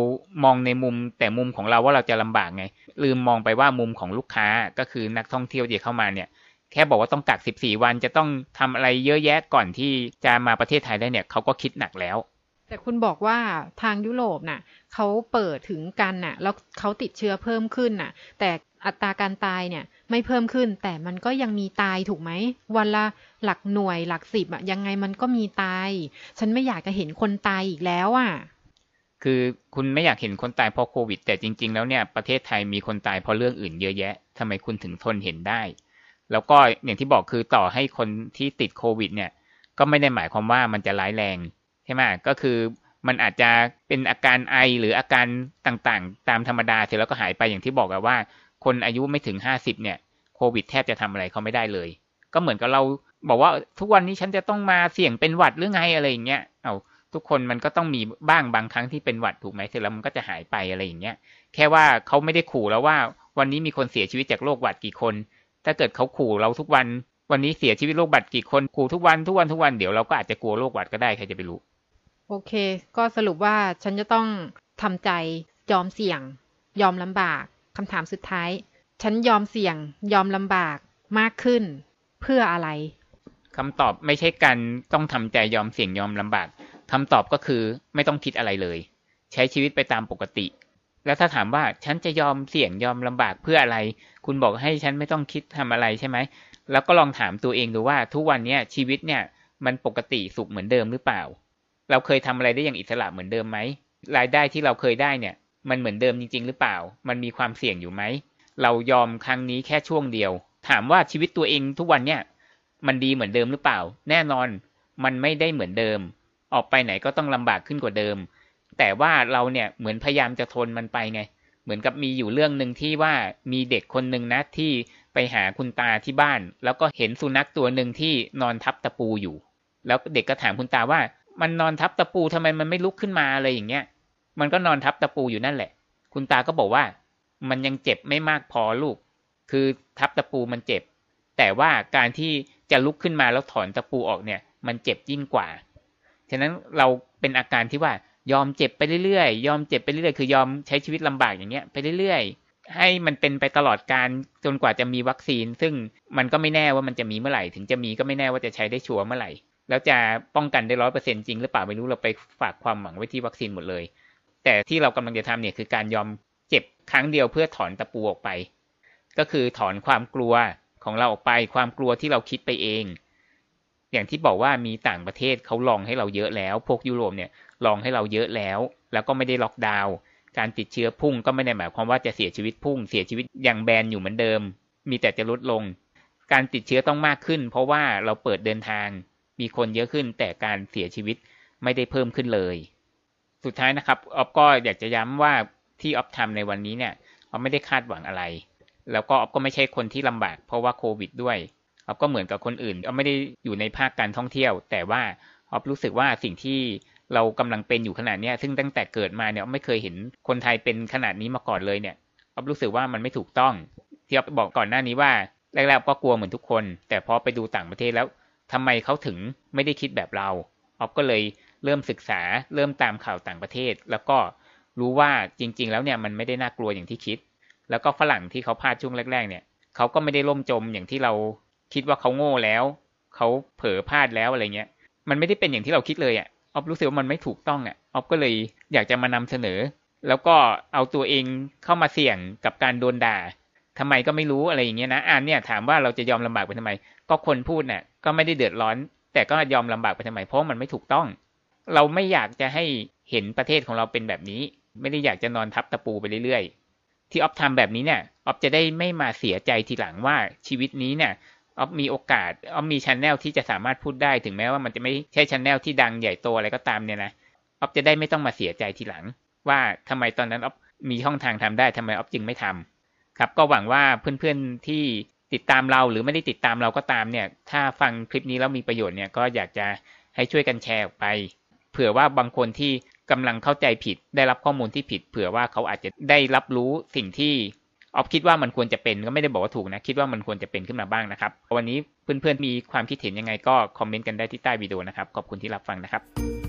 มองในมุมแต่มุมของเราว่าเราจะลำบากไง ลืมมองไปว่ามุมของลูกค้าก็คือนักท่องเที่ยวที่เข้ามาเนี่ย แค่บอกว่าต้องกัก 14 วันจะต้องทำอะไรเยอะแยะก่อนที่จะมาประเทศไทยได้เนี่ยเขาก็คิดหนักแล้ว แต่คุณบอกว่าทางยุโรปน่ะเขาเปิดถึงกันน่ะ แล้วเขาติดเชื้อเพิ่มขึ้นน่ะ แต่ อัตราการตายเนี่ยไม่เพิ่มขึ้น แต่มันก็ยังมีตายถูกไหม วันละหลักหน่วยหลักสิบอะยังไงมันก็มีตาย ฉันไม่อยากจะเห็นคนตายอีกแล้วอะคือคุณไม่อยากเห็นคนตายเพราะโควิด แต่จริง ๆ แล้วเนี่ยประเทศไทยมีคนตายเพราะเรื่องอื่นเยอะแยะทำไมคุณถึงทนเห็นได้ แล้วก็อย่างที่บอกคือต่อให้คนที่ติดโควิด เนี่ย ก็ไม่ได้หมายความว่ามันจะร้ายแรงใช่ไหมก็คือมันอาจจะเป็นอาการไอหรืออาการต่างๆ ตามธรรมดาเสร็จแล้วก็หายไปอย่างที่บอกว่า คนอายุไม่ถึงห้าสิบเนี่ยโควิดแทบจะทำอะไรเขาไม่ได้เลย ก็เหมือนกับเราบอกว่าทุกวันนี้ฉันจะต้องมาเสี่ยงเป็นหวัดหรือไงอะไรอย่างเงี้ยเอาทุกคนมันก็ต้องมีบ้างบางครั้งที่เป็นหวัดถูกไหมเสร็จแล้วมันก็จะหายไปอะไรอย่างเงี้ย แค่ว่าเขาไม่ได้ขู่แล้วว่า วันนี้มีคนเสียชีวิตจากโรคหวัดกี่คน ถ้าเกิดเขาขู่เราทุกวัน วันนี้เสียชีวิตโรคหวัดกี่คนขู่ทุกวันทุกวันทุกวันเดี๋ยวเราก็อาจจะกลัวโรคหวัดก็ได้ใครจะไปรู้ โอเค ก็สรุปว่าฉันจะต้องทำใจยอมเสี่ยง ยอมลำบาก คำถามสุดท้าย ฉันยอมเสี่ยง ยอมลำบากมากขึ้น เพื่ออะไรคำตอบไม่ใช่การต้องทำใจยอมเสี่ยงยอมลำบากคำตอบก็คือไม่ต้องคิดอะไรเลย ใช้ชีวิตไปตามปกติ แล้วถ้าถามว่าฉันจะยอมเสี่ยงยอมลำบากเพื่ออะไร คุณบอกให้ฉันไม่ต้องคิดทำอะไรใช่ไหม แล้วก็ลองถามตัวเองดูว่าทุกวันนี้ชีวิตเนี่ยมันปกติสุขเหมือนเดิมหรือเปล่า เราเคยทำอะไรได้อย่างอิสระเหมือนเดิมไหมรายได้ที่เราเคยได้เนี่ย มันเหมือนเดิมจริง ๆ หรือเปล่า มันมีความเสี่ยงอยู่ไหม เรายอมครั้งนี้แค่ช่วงเดียว ถามว่าชีวิตตัวเองทุกวันเนี่ยมันดีเหมือนเดิมหรือเปล่า แน่นอนมันไม่ได้เหมือนเดิม ออกไปไหนก็ต้องลำบากขึ้นกว่าเดิม แต่ว่าเราเนี่ยเหมือนพยายามจะทนมันไปไง เหมือนกับมีอยู่เรื่องหนึ่งที่ว่ามีเด็กคนหนึ่งนะที่ไปหาคุณตาที่บ้าน แล้วก็เห็นสุนัขตัวหนึ่งที่นอนทับตะปูอยู่ แล้วเด็กก็ถามคุณตาว่า มันนอนทับตะปูทำไมมันไม่ลุกขึ้นมาอะไรอย่างเงี้ย มันก็นอนทับตะปูอยู่นั่นแหละ คุณตาก็บอกว่า มันยังเจ็บไม่มากพอลูก คือทับตะปูมันเจ็บ แต่ว่าการที่จะลุกขึ้นมาแล้วถอนตะปูออกเนี่ย มันเจ็บยิ่งกว่า ฉะนั้นเราเป็นอาการที่ว่ายอมเจ็บไปเรื่อยๆ ยอมเจ็บไปเรื่อยๆ คือยอมใช้ชีวิตลำบากอย่างเงี้ยไปเรื่อยๆ ให้มันเป็นไปตลอดการจนกว่าจะมีวัคซีน ซึ่งมันก็ไม่แน่ว่ามันจะมีเมื่อไหร่ ถึงจะมีก็ไม่แน่ว่าจะใช้ได้ชัวร์เมื่อไหร่ แล้วจะป้องกันได้ร้อยเปอร์เซ็นจริงหรือเปล่าไม่รู้เราไปฝากความหวังไว้ที่วัคซีนหมดเลย แต่ที่เรากำลังจะทำเนี่ยคือการยอมเจ็บครั้งเดียวเพื่อถอนตะปูออกไป ก็คือถอนความกลัวของเราออกไป ความกลัวที่เราคิดไปเอง อย่างที่บอกว่ามีต่างประเทศเขาลองให้เราเยอะแล้ว พวกยุโรปเนี่ยลองให้เราเยอะแล้ว แล้วก็ไม่ได้ล็อกดาวน์การติดเชื้อพุ่งก็ไม่ได้หมายความว่าจะเสียชีวิตพุ่ง เสียชีวิตอย่างแบนอยู่เหมือนเดิม มีแต่จะลดลง การติดเชื้อต้องมากขึ้น เพราะว่าเราเปิดเดินทาง มีคนเยอะขึ้นแต่การเสียชีวิตไม่ได้เพิ่มขึ้นเลย สุดท้ายนะครับออฟก็อยากจะย้ำว่าที่ออฟทำในวันนี้เนี่ยออฟไม่ได้คาดหวังอะไร แล้วก็ออฟก็ไม่ใช่คนที่ลำบากเพราะว่าโควิดด้วยออฟก็เหมือนกับคนอื่นออฟไม่ได้อยู่ในภาคการท่องเที่ยว แต่ว่าออฟรู้สึกว่าสิ่งที่เรากำลังเป็นอยู่ขนาดนี้ซึ่งตั้งแต่เกิดมาเนี่ยไม่เคยเห็นคนไทยเป็นขนาดนี้มาก่อนเลยเนี่ยออฟรู้สึกว่ามันไม่ถูกต้องที่ออฟบอกก่อนหน้านี้ว่าแรกๆก็กลัวเหมือนทุกคน แต่พอไปดูต่างประเทศแล้วทำไมเขาถึงไม่ได้คิดแบบเราออฟก็เลย เริ่มศึกษา เริ่มตามข่าวต่างประเทศ แล้วก็รู้ว่าจริง ๆ แล้วเนี่ยมันไม่ได้น่ากลัวอย่างที่คิด แล้วก็ฝรั่งที่เขาพลาดช่วงแรก ๆ เนี่ยเขาก็ไม่ได้ล่มจมอย่างที่เราคิดว่าเขาโง่แล้วเขาเผลอพลาดแล้วอะไรเงี้ย มันไม่ได้เป็นอย่างที่เราคิดเลยอะออฟรู้สึกว่ามันไม่ถูกต้องอะออฟก็เลยอยากจะมานำเสนอ แล้วก็เอาตัวเองเข้ามาเสี่ยงกับการโดนด่าทำไมก็ไม่รู้อะไรอย่างเงี้ยนะอ่านเนี่ยถามว่าเราจะยอมลำบากไปทำไม ก็คนพูดเนี่ยก็ไม่ได้เดือดร้อน แต่ก็ยอมลำบากไปทำไม เพราะมันไม่ถูกต้อง เราไม่อยากจะให้เห็นประเทศของเราเป็นแบบนี้ ไม่ได้อยากจะนอนทับตะปูไปเรื่อยๆ ที่ออฟทำแบบนี้เนี่ยออฟจะได้ไม่มาเสียใจทีหลังว่าชีวิตนี้เนี่ยออฟมีโอกาสออฟมี channel ที่จะสามารถพูดได้ถึงแม้ว่ามันจะไม่ใช่ channel ที่ดังใหญ่โตอะไรก็ตามเนี่ยนะออฟจะได้ไม่ต้องมาเสียใจทีหลัง ว่าทำไมตอนนั้นออฟมีช่องทางทำได้ทำไมออฟจึงไม่ทำครับก็หวังว่าเพื่อนๆที่ติดตามเราหรือไม่ได้ติดตามเราก็ตามเนี่ย ถ้าฟังคลิปนี้แล้วมีประโยชน์เนี่ยก็อยากจะให้ช่วยกันแชร์ออกไป เผื่อว่าบางคนที่กำลังเข้าใจผิด ได้รับข้อมูลที่ผิด เผื่อว่าเขาอาจจะได้รับรู้สิ่งที่ออฟคิดว่ามันควรจะเป็นก็ไม่ได้บอกว่าถูกนะคิดว่ามันควรจะเป็นขึ้นมาบ้างนะครับ วันนี้เพื่อนๆมีความคิดเห็นยังไงก็คอมเมนต์กันได้ที่ใต้วิดีโอนะครับขอบคุณที่รับฟังนะครับ